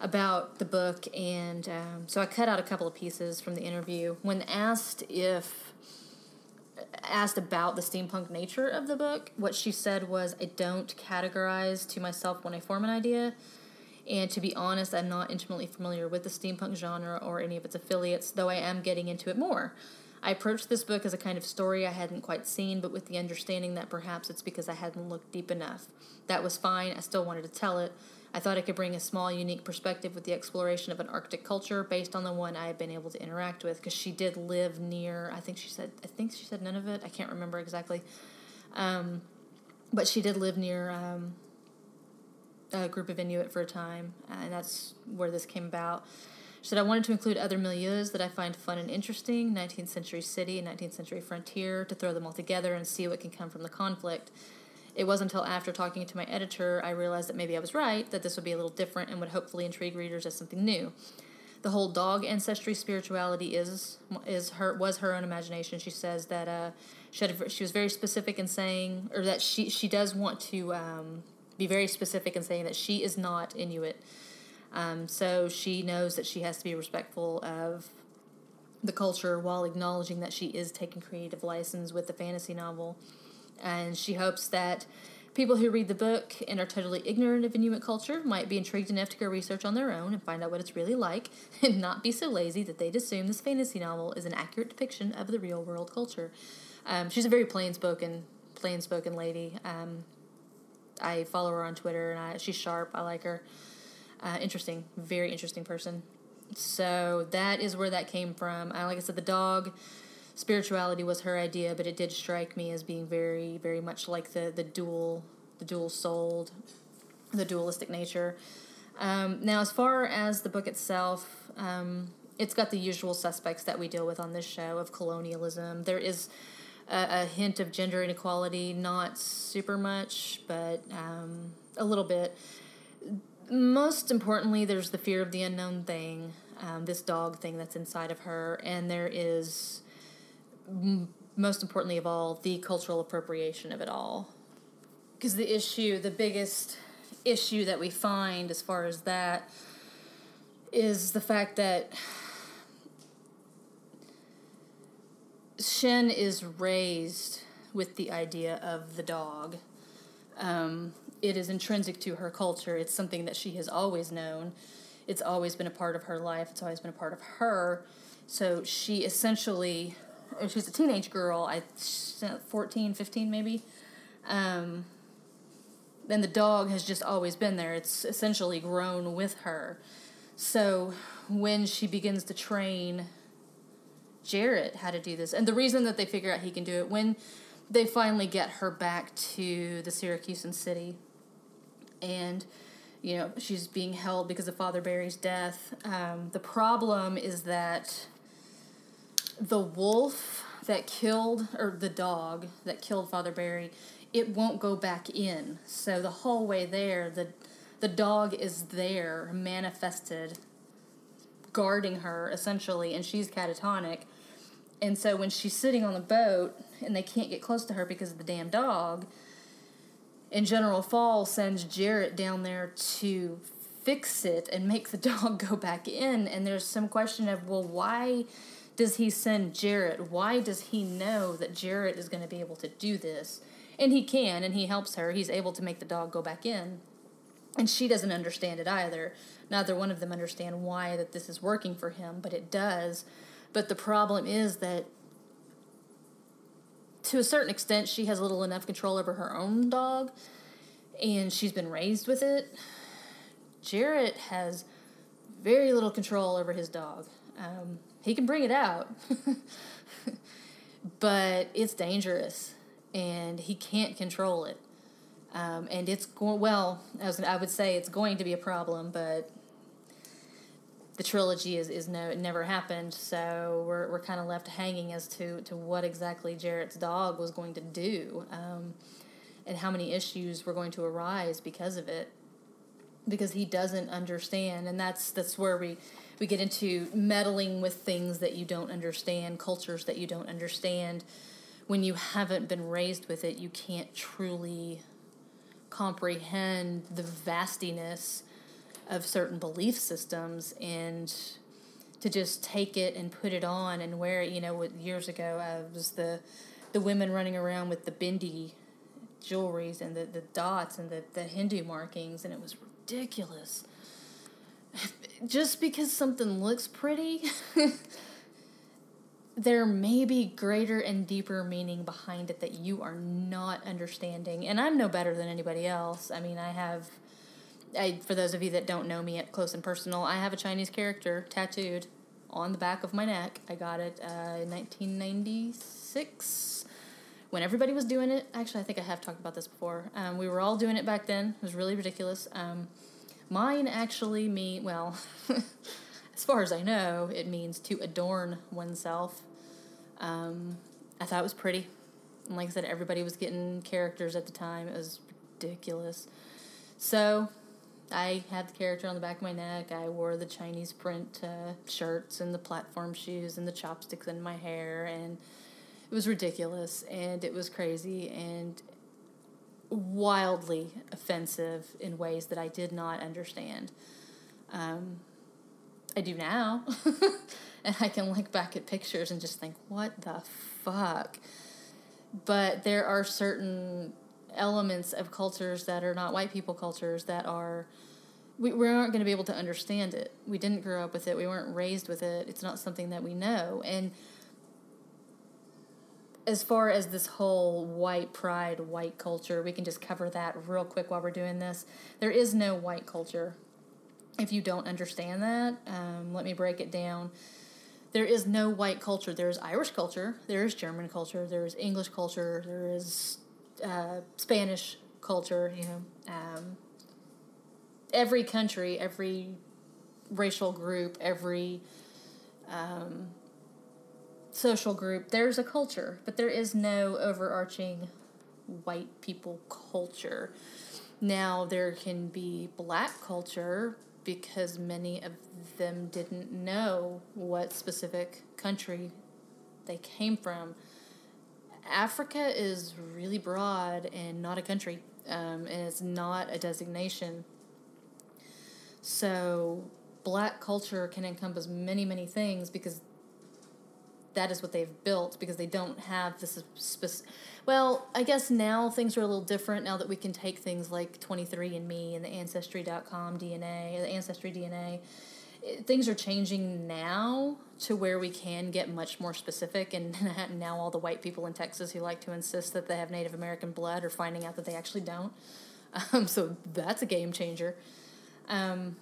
about the book. And um, so I cut out a couple of pieces from the interview. When asked if asked about the steampunk nature of the book, what she said was, "I don't categorize to myself when I form an idea." And to be honest, I'm not intimately familiar with the steampunk genre or any of its affiliates, though I am getting into it more. I approached this book as a kind of story I hadn't quite seen, but with the understanding that perhaps it's because I hadn't looked deep enough. That was fine, I still wanted to tell it. I thought I could bring a small, unique perspective with the exploration of an Arctic culture based on the one I had been able to interact with, because she did live near, I think she said, I think she said none of it. I can't remember exactly. Um, but she did live near um, a group of Inuit for a time, and that's where this came about. She said, I wanted to include other milieus that I find fun and interesting 19th century city and 19th century frontier to throw them all together and see what can come from the conflict. It wasn't until after talking to my editor I realized that maybe I was right, that this would be a little different and would hopefully intrigue readers as something new. The whole dog ancestry spirituality is is her was her own imagination. She says that uh, she had, she was very specific in saying, or that she she does want to um, be very specific in saying that she is not Inuit. Um, so she knows that she has to be respectful of the culture while acknowledging that she is taking creative license with the fantasy novel. And she hopes that people who read the book and are totally ignorant of Inuit culture might be intrigued enough to go research on their own and find out what it's really like *laughs* and not be so lazy that they'd assume this fantasy novel is an accurate depiction of the real world culture. Um, she's a very plain spoken, plain spoken lady. Um, I follow her on Twitter and I, she's sharp. I like her. Uh, interesting, very interesting person. So that is where that came from. Like I said, the dog spirituality was her idea, but it did strike me as being very, very much like the the dual, the dual souled, the dualistic nature. Um, now, as far as the book itself, um, it's got the usual suspects that we deal with on this show of colonialism. There is a, a hint of gender inequality, not super much, but um, a little bit. Most importantly, there's the fear of the unknown thing, um, this dog thing that's inside of her, and there is most importantly of all, the cultural appropriation of it all. Because the issue, the biggest issue that we find as far as that is the fact that Shen is raised with the idea of the dog. Um, it is intrinsic to her culture. It's something that she has always known. It's always been a part of her life. It's always been a part of her. So she essentially she's a teenage girl, I 14, 15 maybe. Um, and the dog has just always been there. It's essentially grown with her. So when she begins to train Jarrett how to do this, and the reason that they figure out he can do it when they finally get her back to the Ciracusan city, and you know she's being held because of Father Barry's death. Um, the problem is that the wolf that killed, or the dog that killed Father Barry, it won't go back in. So the whole way there, the the dog is there, manifested, guarding her essentially, and she's catatonic. And so when she's sitting on the boat and they can't get close to her because of the damn dog, and General Fall sends Jarrett down there to fix it and make the *laughs* dog go back in. And there's some question of, well, why does he send Jarrett? Why does he know that Jarrett is going to be able to do this? And he can, and he helps her. He's able to make the dog go back in. And she doesn't understand it either. Neither one of them understand why that this is working for him, but it does. But the problem is that to a certain extent she has little enough control over her own dog and she's been raised with it. Jarrett has very little control over his dog. Um, he can bring it out, *laughs* but it's dangerous, and he can't control it. Um, and it's going well. As I would say, it's going to be a problem, but the trilogy is, is no it never happened. So we're we're kind of left hanging as to to what exactly Jarrett's dog was going to do, um, and how many issues were going to arise because of it, because he doesn't understand, and that's that's where we we get into meddling with things that you don't understand, cultures that you don't understand. When you haven't been raised with it, you can't truly comprehend the vastiness of certain belief systems and to just take it and put it on and wear it. You know, years ago, uh, was the the women running around with the bindi jewelries and the, the dots and the, the Hindu markings, and it was ridiculous just because something looks pretty, *laughs* there may be greater and deeper meaning behind it that you are not understanding. And I'm no better than anybody else. I mean, I have, I, for those of you that don't know me at close and personal, I have a Chinese character tattooed on the back of my neck. I got it uh, in 1996 when everybody was doing it. Actually, I think I have talked about this before. Um, we were all doing it back then. It was really ridiculous. Um, Mine actually mean well. *laughs* as far as I know, it means to adorn oneself. Um, I thought it was pretty. And like I said, everybody was getting characters at the time. It was ridiculous. So I had the character on the back of my neck. I wore the Chinese print uh, shirts and the platform shoes and the chopsticks in my hair. And it was ridiculous and it was crazy and wildly offensive in ways that I did not understand. Um, I do now. *laughs* and I can look back at pictures and just think, what the fuck? But there are certain elements of cultures that are not white people cultures that are we, we aren't going to be able to understand it we didn't grow up with it we weren't raised with it it's not something that we know and as far as this whole white pride white culture we can just cover that real quick while we're doing this. There is no white culture if you don't understand that. Um, let me break it down. There is no white culture. There is irish culture there is german culture there is english culture there is uh, Spanish culture, you know, um, every country, every racial group, every um, social group, there's a culture, but there is no overarching white people culture. Now, there can be black culture because many of them didn't know what specific country they came from. Africa is really broad and not a country, um, and it's not a designation. So, black culture can encompass many, many things because that is what they've built because they don't have this specific. Well, I guess now things are a little different now that we can take things like 23andMe and the Ancestry.com DNA, the Ancestry DNA. Things are changing now to where we can get much more specific. And *laughs* now all the white people in Texas who like to insist that they have Native American blood are finding out that they actually don't. *laughs* Um, so that's a game changer. Um,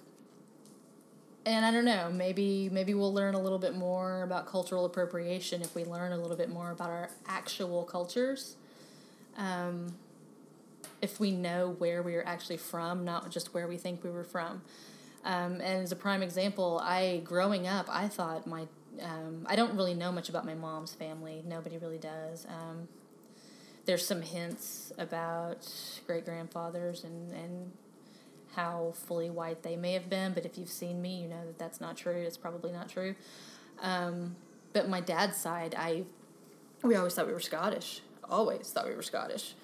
and I don't know, maybe maybe we'll learn a little bit more about cultural appropriation if we learn a little bit more about our actual cultures. Um, if we know where we are actually from, not just where we think we were from. Um, and as a prime example, I growing up, I thought my um, I don't really know much about my mom's family. Nobody really does. Um, there's some hints about great grandfathers and and how fully white they may have been, but if you've seen me, you know that that's not true. It's probably not true. Um, but my dad's side, I we always thought we were Scottish. Always thought we were Scottish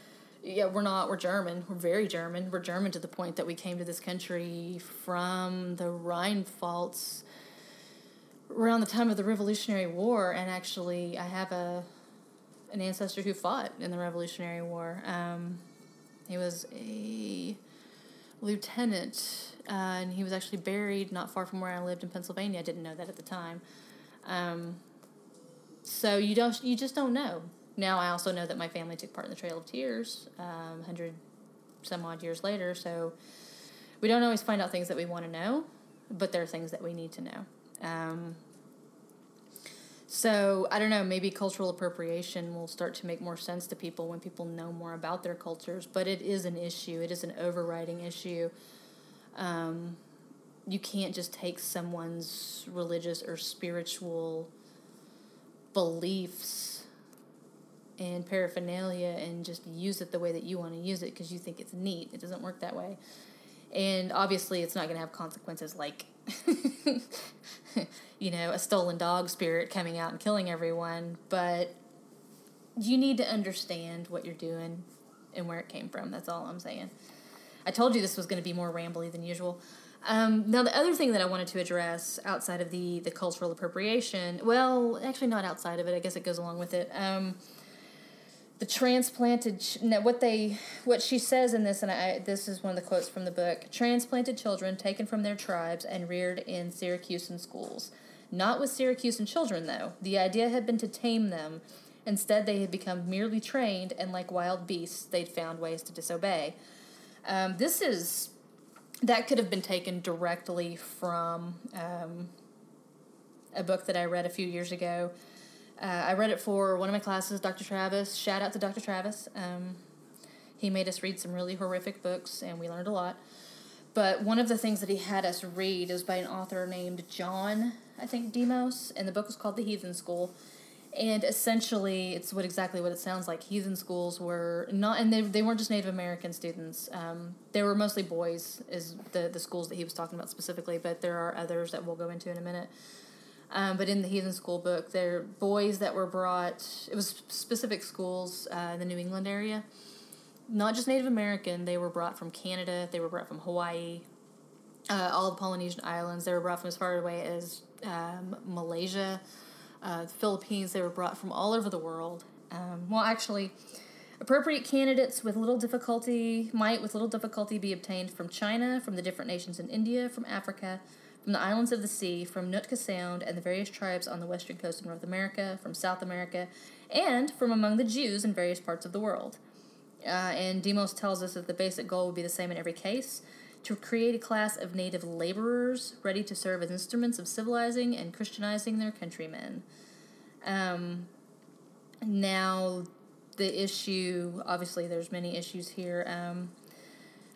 yeah, we're not. We're German. We're very German. We're German to the point that we came to this country from the Rhine Pfalz around the time of the Revolutionary War. And actually, I have a an ancestor who fought in the Revolutionary War. Um, he was a lieutenant, uh, and he was actually buried not far from where I lived in Pennsylvania. I didn't know that at the time. Um, so you don't. You just don't know now I also know that my family took part in the Trail of Tears, um, hundred some odd years later. So we don't always find out things that we want to know, but there are things that we need to know. Um, so I don't know. Maybe cultural appropriation will start to make more sense to people when people know more about their cultures. But it is an issue. It is an overriding issue. Um, you can't just take someone's religious or spiritual beliefs and paraphernalia and just use it the way that you want to use it because you think it's neat. It doesn't work that way. And obviously, it's not going to have consequences like, *laughs* you know, a stolen dog spirit coming out and killing everyone. But you need to understand what you're doing and where it came from. That's all I'm saying. I told you this was going to be more rambly than usual. Um, now, the other thing that I wanted to address outside of the, the cultural appropriation, well, actually, not outside of it, I guess it goes along with it. Um, the transplanted what they what she says in this and I this is one of the quotes from the book transplanted children taken from their tribes and reared in Ciracusan schools. Not with Ciracusan children though. The idea had been to tame them. Instead they had become merely trained and like wild beasts they'd found ways to disobey. Um, this is that could have been taken directly from um, a book that I read a few years ago uh, I read it for one of my classes, Dr. Travis. Shout out to Dr. Travis. Um, he made us read some really horrific books, and we learned a lot. but one of the things that he had us read is by an author named John, I think Demos, and the book was called The Heathen School. And essentially, it's what exactly what it sounds like. Heathen schools were not, and they, they weren't just Native American students. Um, they were mostly boys, is the the schools that he was talking about specifically. But there are others that we'll go into in a minute. Um, but in the Heathen School book, they're boys that were brought. It was specific schools uh, in the New England area, not just Native American. They were brought from Canada. They were brought from Hawaii, uh, all the Polynesian islands. They were brought from as far away as um, Malaysia, uh, the Philippines. They were brought from all over the world. Um, well, actually, appropriate candidates with little difficulty might, with little difficulty, be obtained from China, from the different nations in India, from Africa, from the islands of the sea, from Nootka Sound and the various tribes on the western coast of North America, from South America, and from among the Jews in various parts of the world. Uh, and Demos tells us that the basic goal would be the same in every case to create a class of native laborers ready to serve as instruments of civilizing and Christianizing their countrymen. Um, now, the issue obviously, there's many issues here. Um,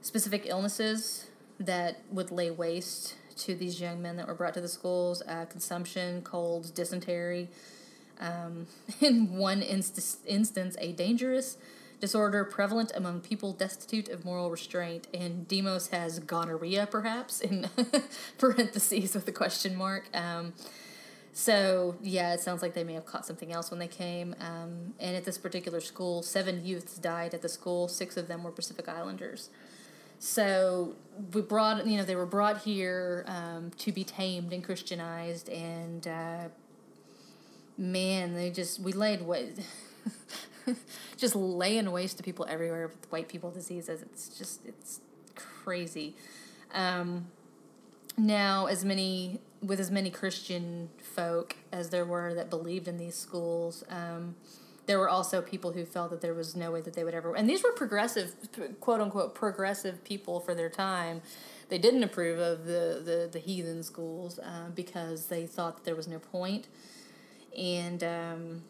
specific illnesses that would lay waste to these young men that were brought to the schools uh, consumption, colds, dysentery. Um, *laughs* in one inst- instance, a dangerous disorder prevalent among people destitute of moral restraint. And Demos has gonorrhea, perhaps, in *laughs* parentheses with a question mark. Um, so, yeah, it sounds like they may have caught something else when they came. Um, and at this particular school, seven youths died at the school, six of them were Pacific Islanders. So we brought, you know, they were brought here um, to be tamed and Christianized, and uh, man, they just we laid what, *laughs* just laying waste to people everywhere with white people diseases. It's just it's crazy. Um, now, as many with as many Christian folk as there were that believed in these schools. Um, there were also people who felt that there was no way that they would ever and these were progressive quote unquote progressive people for their time. They didn't approve of the the, the heathen schools uh, because they thought that there was no point. And um,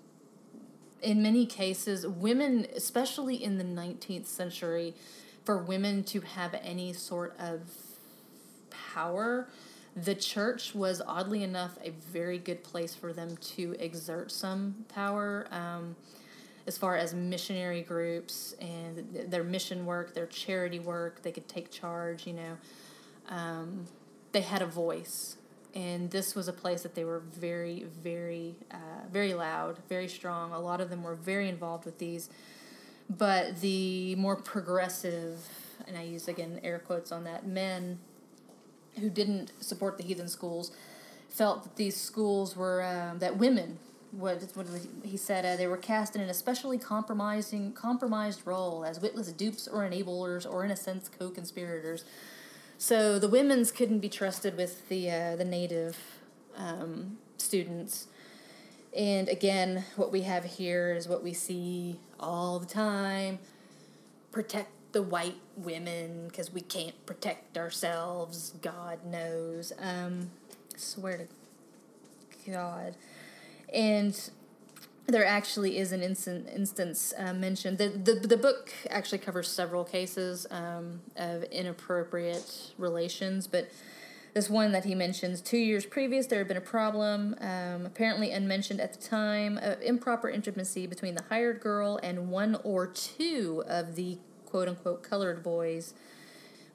in many cases women especially in the 19th century for women to have any sort of power the church was oddly enough a very good place for them to exert some power um, as far as missionary groups and their mission work, their charity work. They could take charge, you know. Um, they had a voice. And this was a place that they were very, very, uh, very loud, very strong. A lot of them were very involved with these. But the more progressive, and I use again air quotes on that, men who didn't support the heathen schools felt that these schools were um, that women what, what he said uh, they were cast in an especially compromising compromised role as witless dupes or enablers or in a sense co-conspirators. So the women's couldn't be trusted with the uh, the native um, students. And again what we have here is what we see all the time. Protect the white women because we can't protect ourselves. God knows. Um, swear to God. And there actually is an instant instance uh, mentioned. The, the the book actually covers several cases um, of inappropriate relations, but this one that he mentions two years previous there had been a problem um, apparently unmentioned at the time of improper intimacy between the hired girl and one or two of the quote unquote colored boys,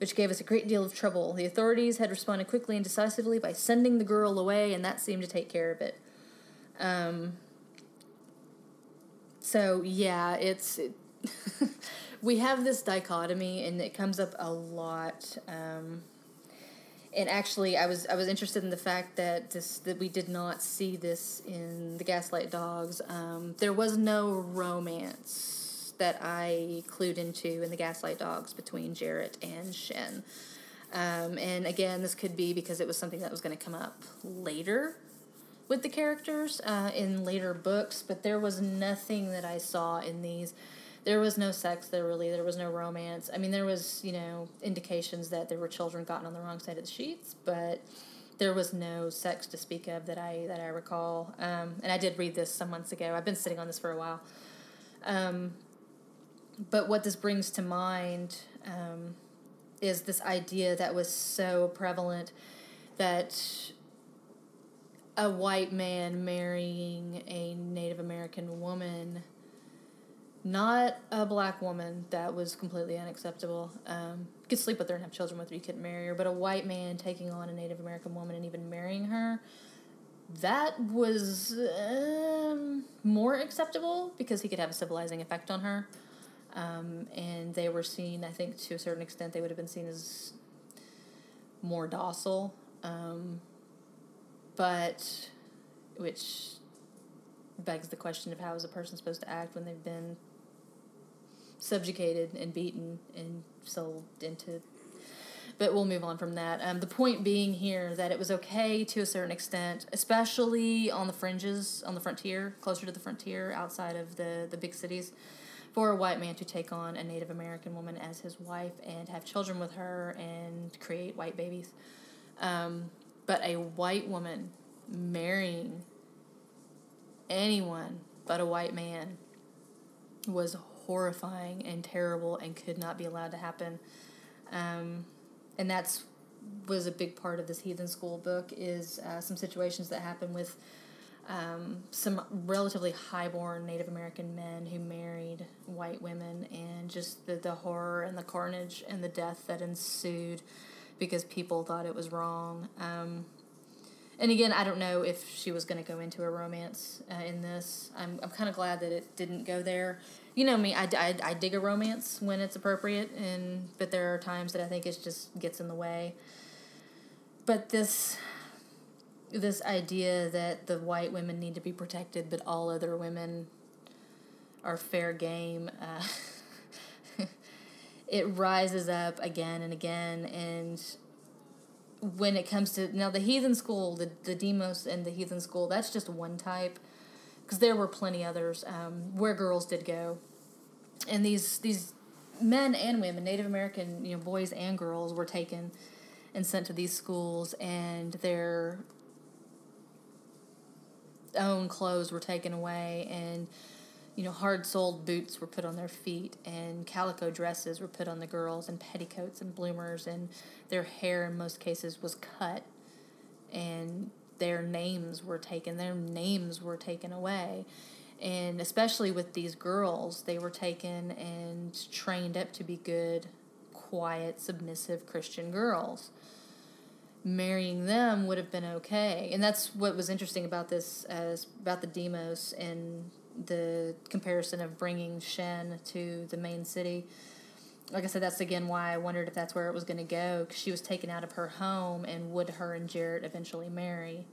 which gave us a great deal of trouble. The authorities had responded quickly and decisively by sending the girl away, and that seemed to take care of it. Um, so, yeah, it's. It *laughs* we have this dichotomy, and it comes up a lot. Um, and actually, I was I was interested in the fact that this that we did not see this in the Gaslight Dogs. Um, there was no romance that I clued into in the Gaslight Dogs between Jarrett and Shen. Um, and again, this could be because it was something that was going to come up later with the characters uh, in later books, but there was nothing that I saw in these. There was no sex there really. There was no romance. I mean, there was you know indications that there were children gotten on the wrong side of the sheets, but there was no sex to speak of that I that I recall. Um, and I did read this some months ago. I've been sitting on this for a while. Um, but what this brings to mind um, is this idea that was so prevalent that a white man marrying a Native American woman, not a black woman, that was completely unacceptable. Um, you could sleep with her and have children with her, you couldn't marry her, but a white man taking on a Native American woman and even marrying her, that was um, more acceptable because he could have a civilizing effect on her. Um, and they were seen, I think, to a certain extent, they would have been seen as more docile. Um, but which begs the question of how is a person supposed to act when they've been subjugated and beaten and sold into but we'll move on from that. Um, the point being here that it was okay to a certain extent, especially on the fringes, on the frontier, closer to the frontier, outside of the, the big cities, for a white man to take on a Native American woman as his wife and have children with her and create white babies. Um, but a white woman marrying anyone but a white man was horrifying and terrible and could not be allowed to happen. Um, and that's was a big part of this heathen school book is uh, some situations that happen with um, some relatively highborn Native American men who married white women and just the, the horror and the carnage and the death that ensued because people thought it was wrong. Um, and again, I don't know if she was going to go into a romance uh, in this. I'm, I'm kind of glad that it didn't go there. You know me, I, I, I dig a romance when it's appropriate, and but there are times that I think it just gets in the way. But this this idea that the white women need to be protected, but all other women are fair game. Uh, *laughs* it rises up again and again, and when it comes to now the heathen school, the the demos and the heathen school, that's just one type, because there were plenty others um, where girls did go, and these these men and women, Native American, you know, boys and girls were taken and sent to these schools, and their own clothes were taken away, and you know, hard soled boots were put on their feet, and calico dresses were put on the girls, and petticoats and bloomers, and their hair in most cases was cut, and their names were taken. Their names were taken away. And especially with these girls, they were taken and trained up to be good, quiet, submissive Christian girls. Marrying them would have been okay, and that's what was interesting about this, as about the demos and the comparison of bringing Shen to the main city. Like I said, that's again why I wondered if that's where it was going to go because she was taken out of her home, and would her and Jarrett eventually marry?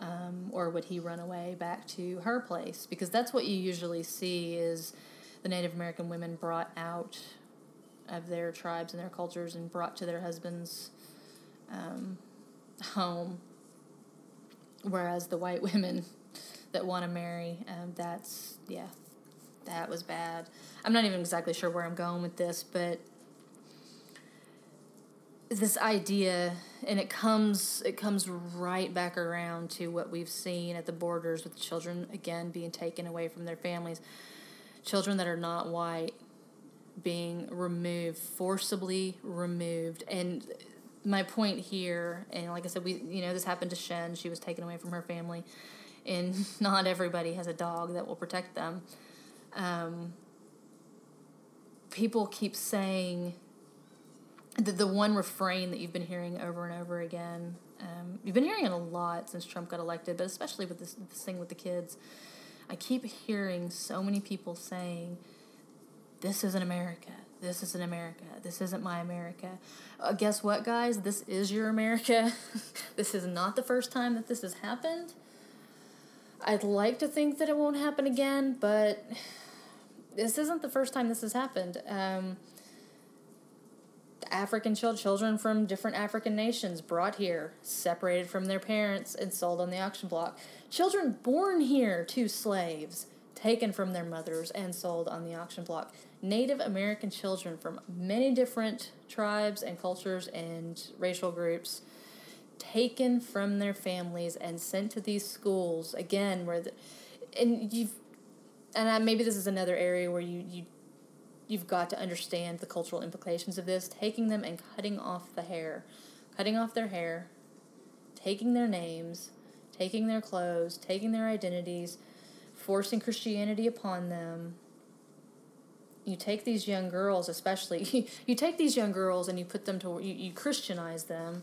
Um, or would he run away back to her place? Because that's what you usually see is the Native American women brought out of their tribes and their cultures and brought to their husbands' um, home, whereas the white *laughs* women that want to marry, um, that's yeah, that was bad. I'm not even exactly sure where I'm going with this, but this idea and it comes it comes right back around to what we've seen at the borders with children again being taken away from their families children that are not white being removed forcibly removed and my point here and like i said we you know this happened to shen she was taken away from her family and *laughs* not everybody has a dog that will protect them um, people keep saying the, the one refrain that you've been hearing over and over again. Um, you've been hearing it a lot since Trump got elected, but especially with this, this thing with the kids. I keep hearing so many people saying, This isn't America. This isn't America. This isn't my America. Uh, guess what, guys? This is your America. *laughs* this is not the first time that this has happened. I'd like to think that it won't happen again, but this isn't the first time this has happened. Um, African children from different African nations brought here, separated from their parents, and sold on the auction block. Children born here to slaves, taken from their mothers and sold on the auction block. Native American children from many different tribes and cultures and racial groups taken from their families and sent to these schools again where the, and you've and I, maybe this is another area where you you you've got to understand the cultural implications of this. Taking them and cutting off the hair, cutting off their hair, taking their names, taking their clothes, taking their identities, forcing Christianity upon them. You take these young girls, especially, *laughs* you take these young girls and you put them to, you, you Christianize them.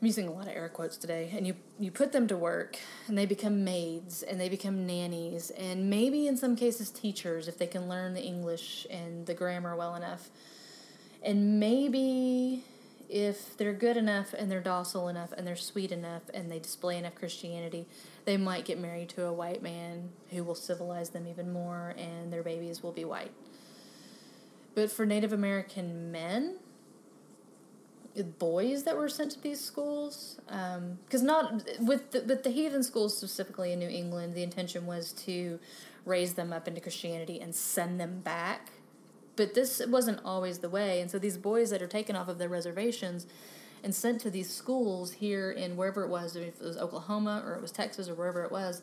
I'm using a lot of air quotes today, and you, you put them to work, and they become maids, and they become nannies, and maybe in some cases teachers if they can learn the English and the grammar well enough. And maybe if they're good enough and they're docile enough and they're sweet enough and they display enough Christianity, they might get married to a white man who will civilize them even more and their babies will be white. But for Native American men, the boys that were sent to these schools, because um, not with the, with the heathen schools specifically in New England, the intention was to raise them up into Christianity and send them back but this wasn't always the way. And so these boys that are taken off of their reservations and sent to these schools here in wherever it was, if it was Oklahoma or it was Texas or wherever it was,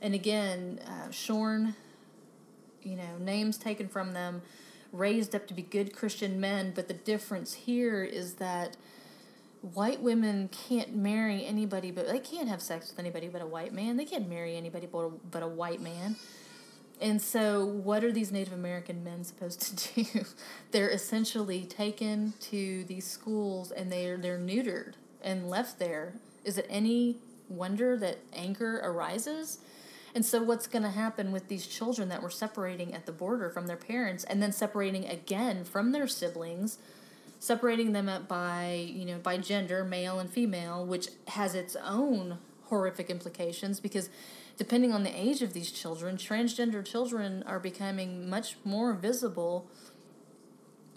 and again, uh, shorn, you know, names taken from them, raised up to be good Christian men. But the difference here is that white women can't marry anybody, but they can't have sex with anybody but a white man. They can't marry anybody but a, but a white man. And so, what are these Native American men supposed to *laughs* do? they're essentially taken to these schools and they're they're neutered and left there. Is it any wonder that anger arises? And so, what's going to happen with these children that were separating at the border from their parents and then separating again from their siblings, separating them up by you know by gender, male and female, which has its own horrific implications because depending on the age of these children, transgender children are becoming much more visible,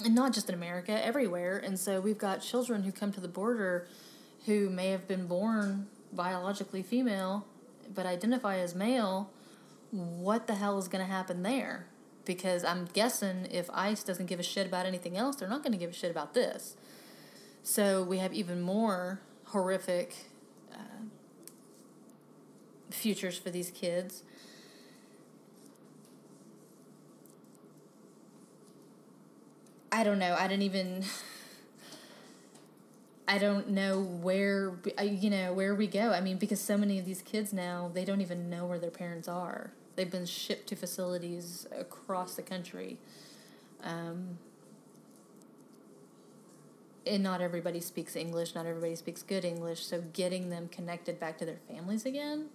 and not just in America, everywhere. And so we've got children who come to the border who may have been born biologically female but identify as male. What the hell is going to happen there? Because I'm guessing if ICE doesn't give a shit about anything else, they're not going to give a shit about this. So we have even more horrific futures for these kids. I don't know. I didn't even. I don't know where you know where we go. I mean, because so many of these kids now they don't even know where their parents are. They've been shipped to facilities across the country, um, and not everybody speaks English. Not everybody speaks good English. So getting them connected back to their families again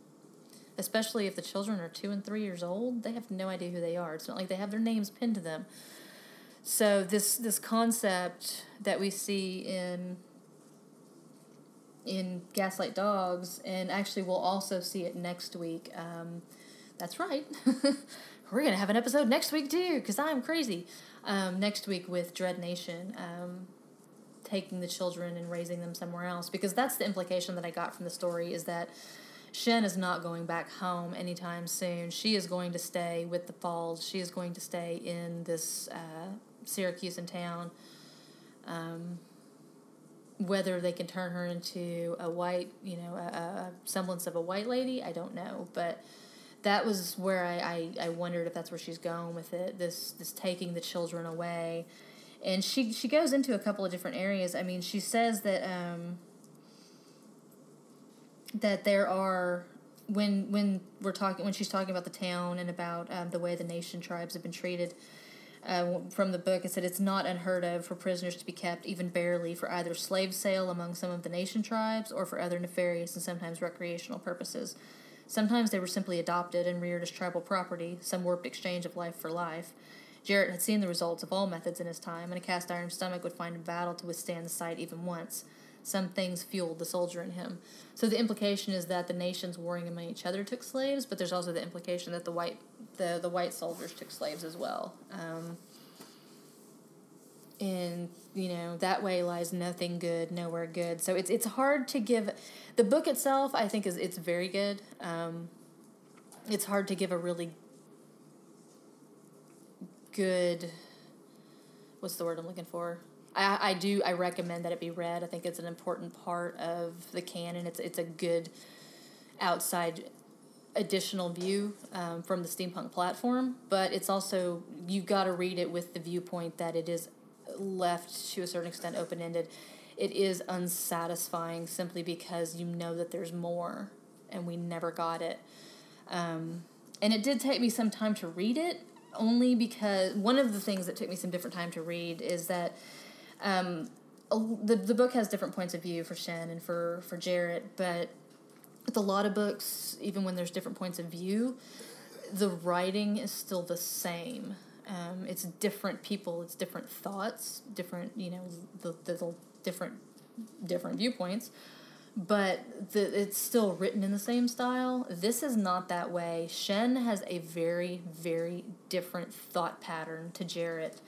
especially if the children are two and three years old, they have no idea who they are. It's not like they have their names pinned to them. So this this concept that we see in in Gaslight Dogs, and actually we'll also see it next week. Um, that's right. *laughs* We're gonna have an episode next week too, because I'm crazy. Um, next week with Dread Nation, um, taking the children and raising them somewhere else, because that's the implication that I got from the story is that Shen is not going back home anytime soon. She is going to stay with the Falls. She is going to stay in this uh, Ciracusan town. Um, whether they can turn her into a white, you know, a, a, semblance of a white lady, I don't know. But that was where I, I, I wondered if that's where she's going with it. This this taking the children away, and she she goes into a couple of different areas. I mean, she says that. Um, that there are when when we're talking when she's talking about the town and about um, the way the nation tribes have been treated uh, from the book it said it's not unheard of for prisoners to be kept even barely for either slave sale among some of the nation tribes or for other nefarious and sometimes recreational purposes. Sometimes they were simply adopted and reared as tribal property. Some warped exchange of life for life. Jarrett had seen the results of all methods in his time and a cast iron stomach would find a battle to withstand the sight even once some things fueled the soldier in him. So the implication is that the nations warring among each other took slaves, but there's also the implication that the white the, the white soldiers took slaves as well. Um, and you know that way lies nothing good, nowhere good. So it's it's hard to give. The book itself, I think, is it's very good. Um, it's hard to give a really good. What's the word I'm looking for? I, I do I recommend that it be read. I think it's an important part of the canon. It's it's a good outside additional view um, from the steampunk platform, but it's also you've got to read it with the viewpoint that it is left to a certain extent open ended. It is unsatisfying simply because you know that there's more, and we never got it. Um, and it did take me some time to read it, only because one of the things that took me some different time to read is that um, the the book has different points of view for Shen and for for Jarrett, but with a lot of books, even when there's different points of view, the writing is still the same. Um, it's different people, it's different thoughts, different you know the the, different different viewpoints, but the, it's still written in the same style. This is not that way. Shen has a very very different thought pattern to Jarrett.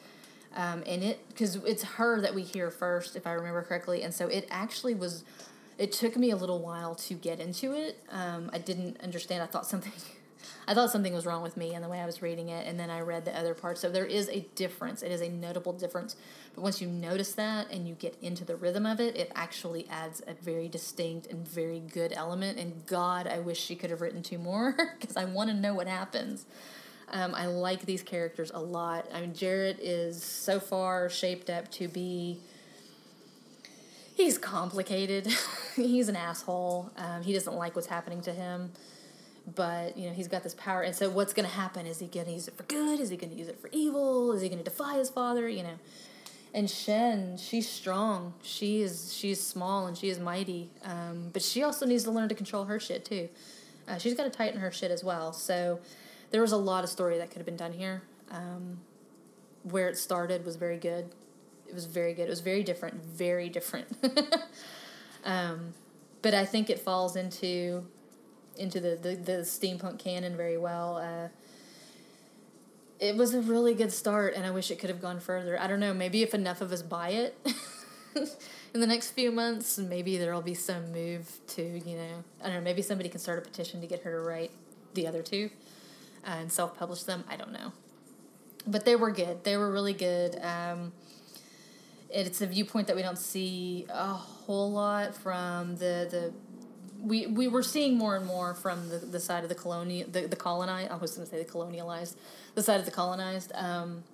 Um, and it because it's her that we hear first, if I remember correctly, and so it actually was. It took me a little while to get into it. Um, I didn't understand. I thought something, *laughs* I thought something was wrong with me and the way I was reading it, and then I read the other part. So there is a difference. It is a notable difference. But once you notice that and you get into the rhythm of it, it actually adds a very distinct and very good element. And God, I wish she could have written two more *laughs* because I want to know what happens. Um, I like these characters a lot. I mean, Jarrett is so far shaped up to be. He's complicated. *laughs* he's an asshole. Um, he doesn't like what's happening to him, but you know he's got this power. And so, what's going to happen? Is he going to use it for good? Is he going to use it for evil? Is he going to defy his father? You know. And Shen, she's strong. She is she's small and she is mighty. Um, but she also needs to learn to control her shit too. Uh, she's got to tighten her shit as well. So there was a lot of story that could have been done here. Um, where it started was very good. It was very good. It was very different, very different. *laughs* um, but I think it falls into into the, the, the steampunk canon very well. Uh, it was a really good start, and I wish it could have gone further. I don't know. Maybe if enough of us buy it *laughs* in the next few months, maybe there'll be some move to you know I don't know. Maybe somebody can start a petition to get her to write the other two and self publish them. I don't know. But they were good. They were really good. Um, it's a viewpoint that we don't see a whole lot from the, the we, we were seeing more and more from the, the side of the colonial the, the colonized I was going to say the colonialized the side of the colonized um,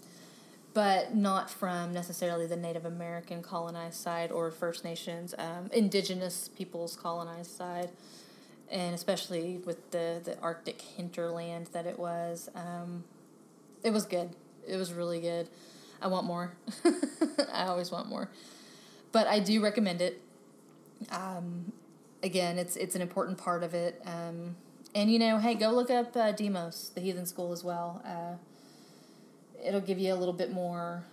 but not from necessarily the Native American colonized side or First Nations um, indigenous peoples colonized side and especially with the, the Arctic hinterland that it was. Um, it was good. It was really good. I want more. *laughs* I always want more. But I do recommend it. Um, again, it's it's an important part of it. Um, and you know, hey, go look up uh, Demos, the Heathen School, as well. Uh, it'll give you a little bit more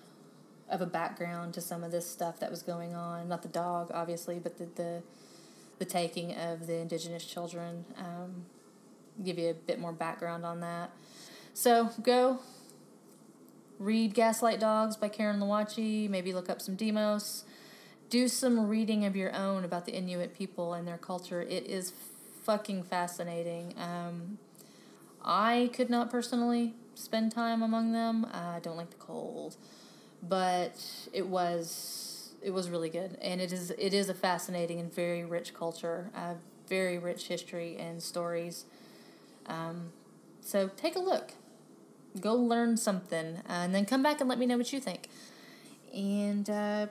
of a background to some of this stuff that was going on. Not the dog, obviously, but the the the taking of the indigenous children. Um, give you a bit more background on that. So go read Gaslight Dogs by Karin Lowachee, maybe look up some demos. Do some reading of your own about the Inuit people and their culture. It is fucking fascinating. Um, I could not personally spend time among them. I don't like the cold, but it was it was really good, and it is it is a fascinating and very rich culture, uh, very rich history and stories. Um, so take a look, go learn something, uh, and then come back and let me know what you think. And uh,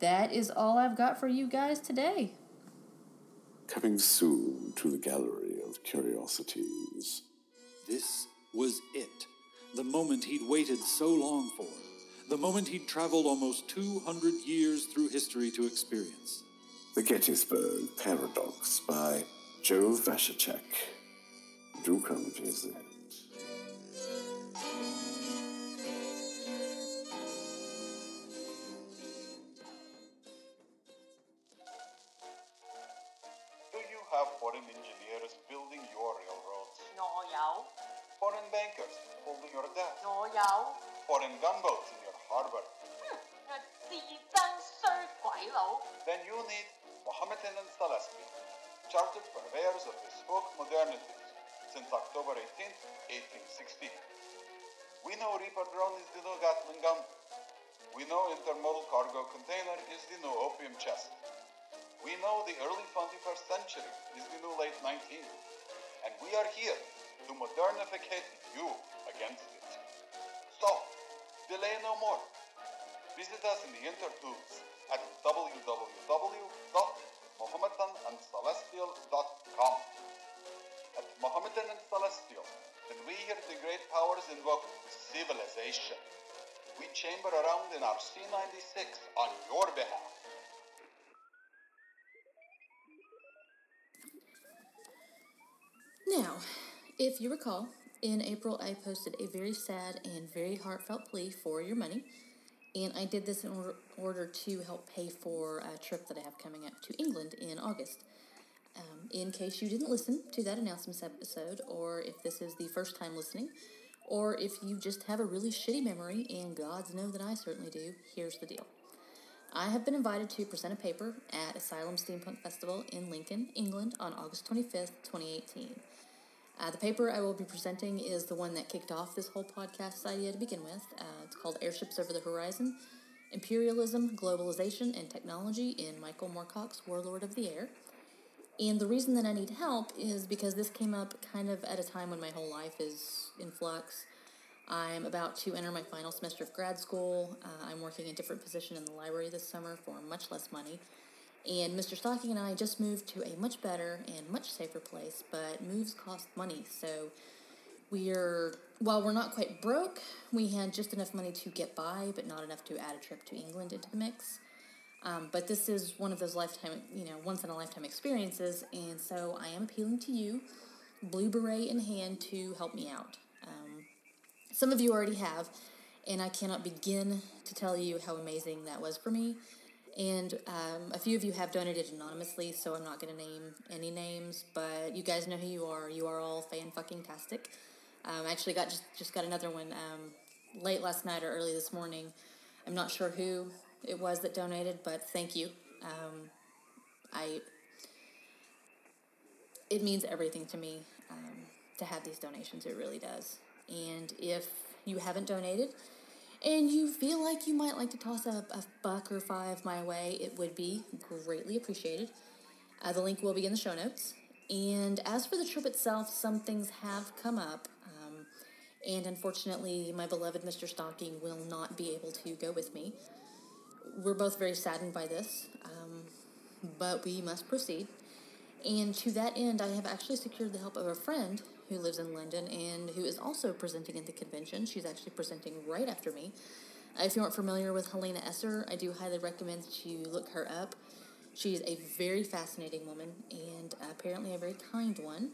that is all I've got for you guys today. Coming soon to the Gallery of Curiosities. This was it. The moment he'd waited so long for. The moment he'd traveled almost 200 years through history to experience. The Gettysburg Paradox by Joe Vasicek. Do come visit. Intermodal cargo container is the new opium chest. We know the early 21st century is the new late 19th. And we are here to modernificate you against it. So, delay no more. Visit us in the intertubes at www.mohammedanandcelestial.com. At Mohammedan and Celestial, when we hear the great powers invoke civilization, we chamber around in our C96 on your behalf. Now, if you recall, in April I posted a very sad and very heartfelt plea for your money, and I did this in order, order to help pay for a trip that I have coming up to England in August. Um, in case you didn't listen to that announcements episode, or if this is the first time listening, or if you just have a really shitty memory, and gods know that I certainly do, here's the deal. I have been invited to present a paper at Asylum Steampunk Festival in Lincoln, England on August 25th, 2018. Uh, the paper I will be presenting is the one that kicked off this whole podcast idea to begin with. Uh, it's called Airships Over the Horizon Imperialism, Globalization, and Technology in Michael Moorcock's Warlord of the Air. And the reason that I need help is because this came up kind of at a time when my whole life is in flux. I'm about to enter my final semester of grad school. Uh, I'm working a different position in the library this summer for much less money. And Mr. Stocking and I just moved to a much better and much safer place, but moves cost money. So we're, while we're not quite broke, we had just enough money to get by, but not enough to add a trip to England into the mix. Um, but this is one of those lifetime, you know, once in a lifetime experiences, and so I am appealing to you, blue beret in hand, to help me out. Um, some of you already have, and I cannot begin to tell you how amazing that was for me. And um, a few of you have donated anonymously, so I'm not going to name any names, but you guys know who you are. You are all fan fucking tastic. Um, I actually got just just got another one um, late last night or early this morning. I'm not sure who it was that donated, but thank you. Um, I it means everything to me um, to have these donations. It really does. And if you haven't donated and you feel like you might like to toss a, a buck or five my way, it would be greatly appreciated. Uh, the link will be in the show notes. And as for the trip itself, some things have come up. Um, and unfortunately, my beloved Mr. Stocking will not be able to go with me. We're both very saddened by this, um, but we must proceed. And to that end, I have actually secured the help of a friend who lives in London and who is also presenting at the convention. She's actually presenting right after me. Uh, if you aren't familiar with Helena Esser, I do highly recommend that you look her up. She's a very fascinating woman and apparently a very kind one.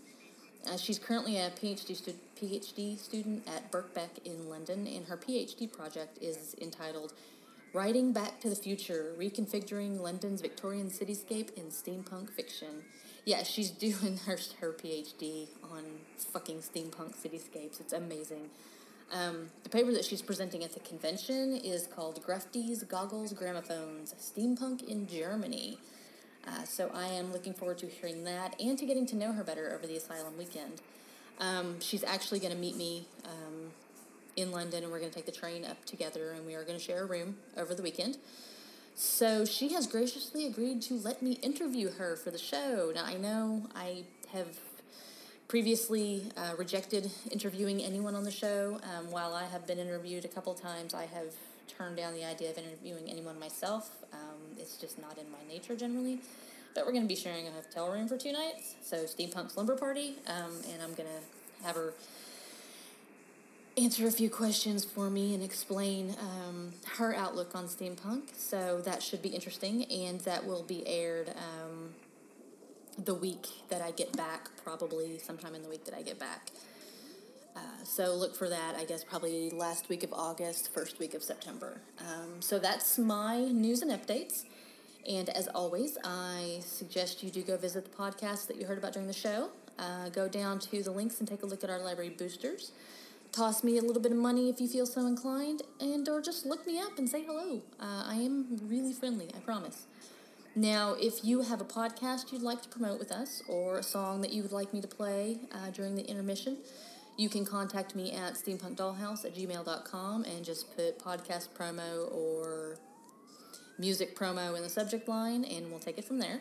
Uh, she's currently a PhD, stu- PhD student at Birkbeck in London, and her PhD project is entitled Writing Back to the Future Reconfiguring London's Victorian Cityscape in Steampunk Fiction. Yeah, she's *laughs* doing her, her PhD on fucking steampunk cityscapes. It's amazing. Um, the paper that she's presenting at the convention is called Grufty's Goggles Gramophones Steampunk in Germany. Uh, so I am looking forward to hearing that and to getting to know her better over the asylum weekend. Um, she's actually going to meet me um, in London and we're going to take the train up together and we are going to share a room over the weekend. So she has graciously agreed to let me interview her for the show. Now, I know I have previously uh, rejected interviewing anyone on the show. Um, while I have been interviewed a couple times, I have turned down the idea of interviewing anyone myself. Um, it's just not in my nature generally. But we're going to be sharing a hotel room for two nights. So, Steampunk Slumber Party. Um, and I'm going to have her answer a few questions for me and explain um, her outlook on steampunk. So that should be interesting, and that will be aired um, the week that I get back, probably sometime in the week that I get back. Uh, so look for that, I guess, probably last week of August, first week of September. Um, so that's my news and updates. And as always, I suggest you do go visit the podcast that you heard about during the show. Uh, go down to the links and take a look at our library boosters toss me a little bit of money if you feel so inclined, and or just look me up and say hello. Uh, I am really friendly, I promise. Now, if you have a podcast you'd like to promote with us, or a song that you would like me to play uh, during the intermission, you can contact me at steampunkdollhouse at gmail.com and just put podcast promo or music promo in the subject line, and we'll take it from there.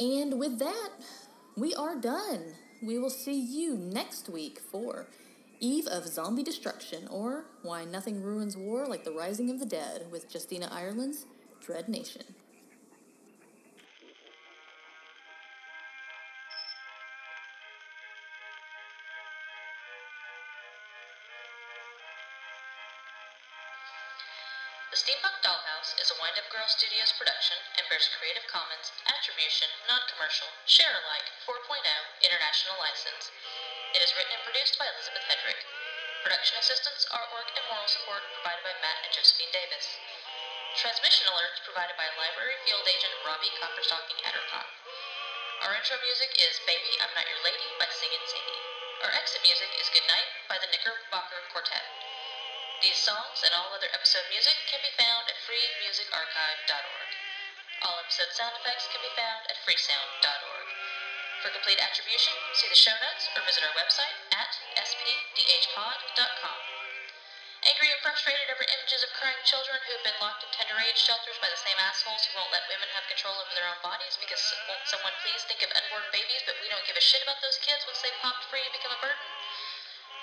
And with that, we are done. we will see you next week for Eve of Zombie Destruction, or Why Nothing Ruins War Like the Rising of the Dead, with Justina Ireland's Dread Nation. The Steampunk Dollhouse is a Wind Up Girl Studios production and bears Creative Commons Attribution, Non-Commercial, Share Alike 4.0 International License. It is written and produced by Elizabeth Hedrick. Production assistance, artwork, and moral support provided by Matt and Josephine Davis. Transmission alerts provided by Library Field Agent Robbie Copperstocking Addercock. Our intro music is Baby I'm Not Your Lady by Singin' Sadie. Our exit music is Goodnight by the Knickerbocker Quartet. These songs and all other episode music can be found at freemusicarchive.org. All episode sound effects can be found at freesound.org. For complete attribution, see the show notes or visit our website at spdhpod.com. Angry and frustrated over images of crying children who have been locked in tender age shelters by the same assholes who won't let women have control over their own bodies because won't someone please think of unborn babies but we don't give a shit about those kids once they pop free and become a burden?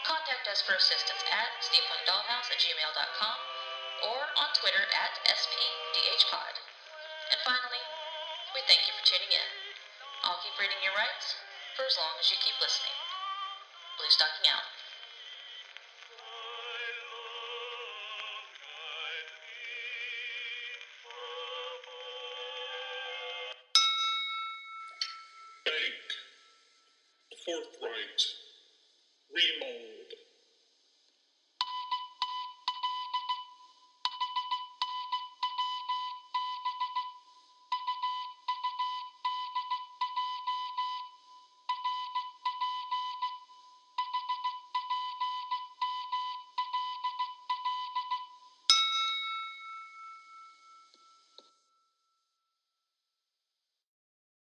Contact us for assistance at steampunkdollhouse at gmail.com or on Twitter at spdhpod. And finally, we thank you for tuning in. I'll keep reading your rights for as long as you keep listening. Blue Stocking out. Forthright. Remold.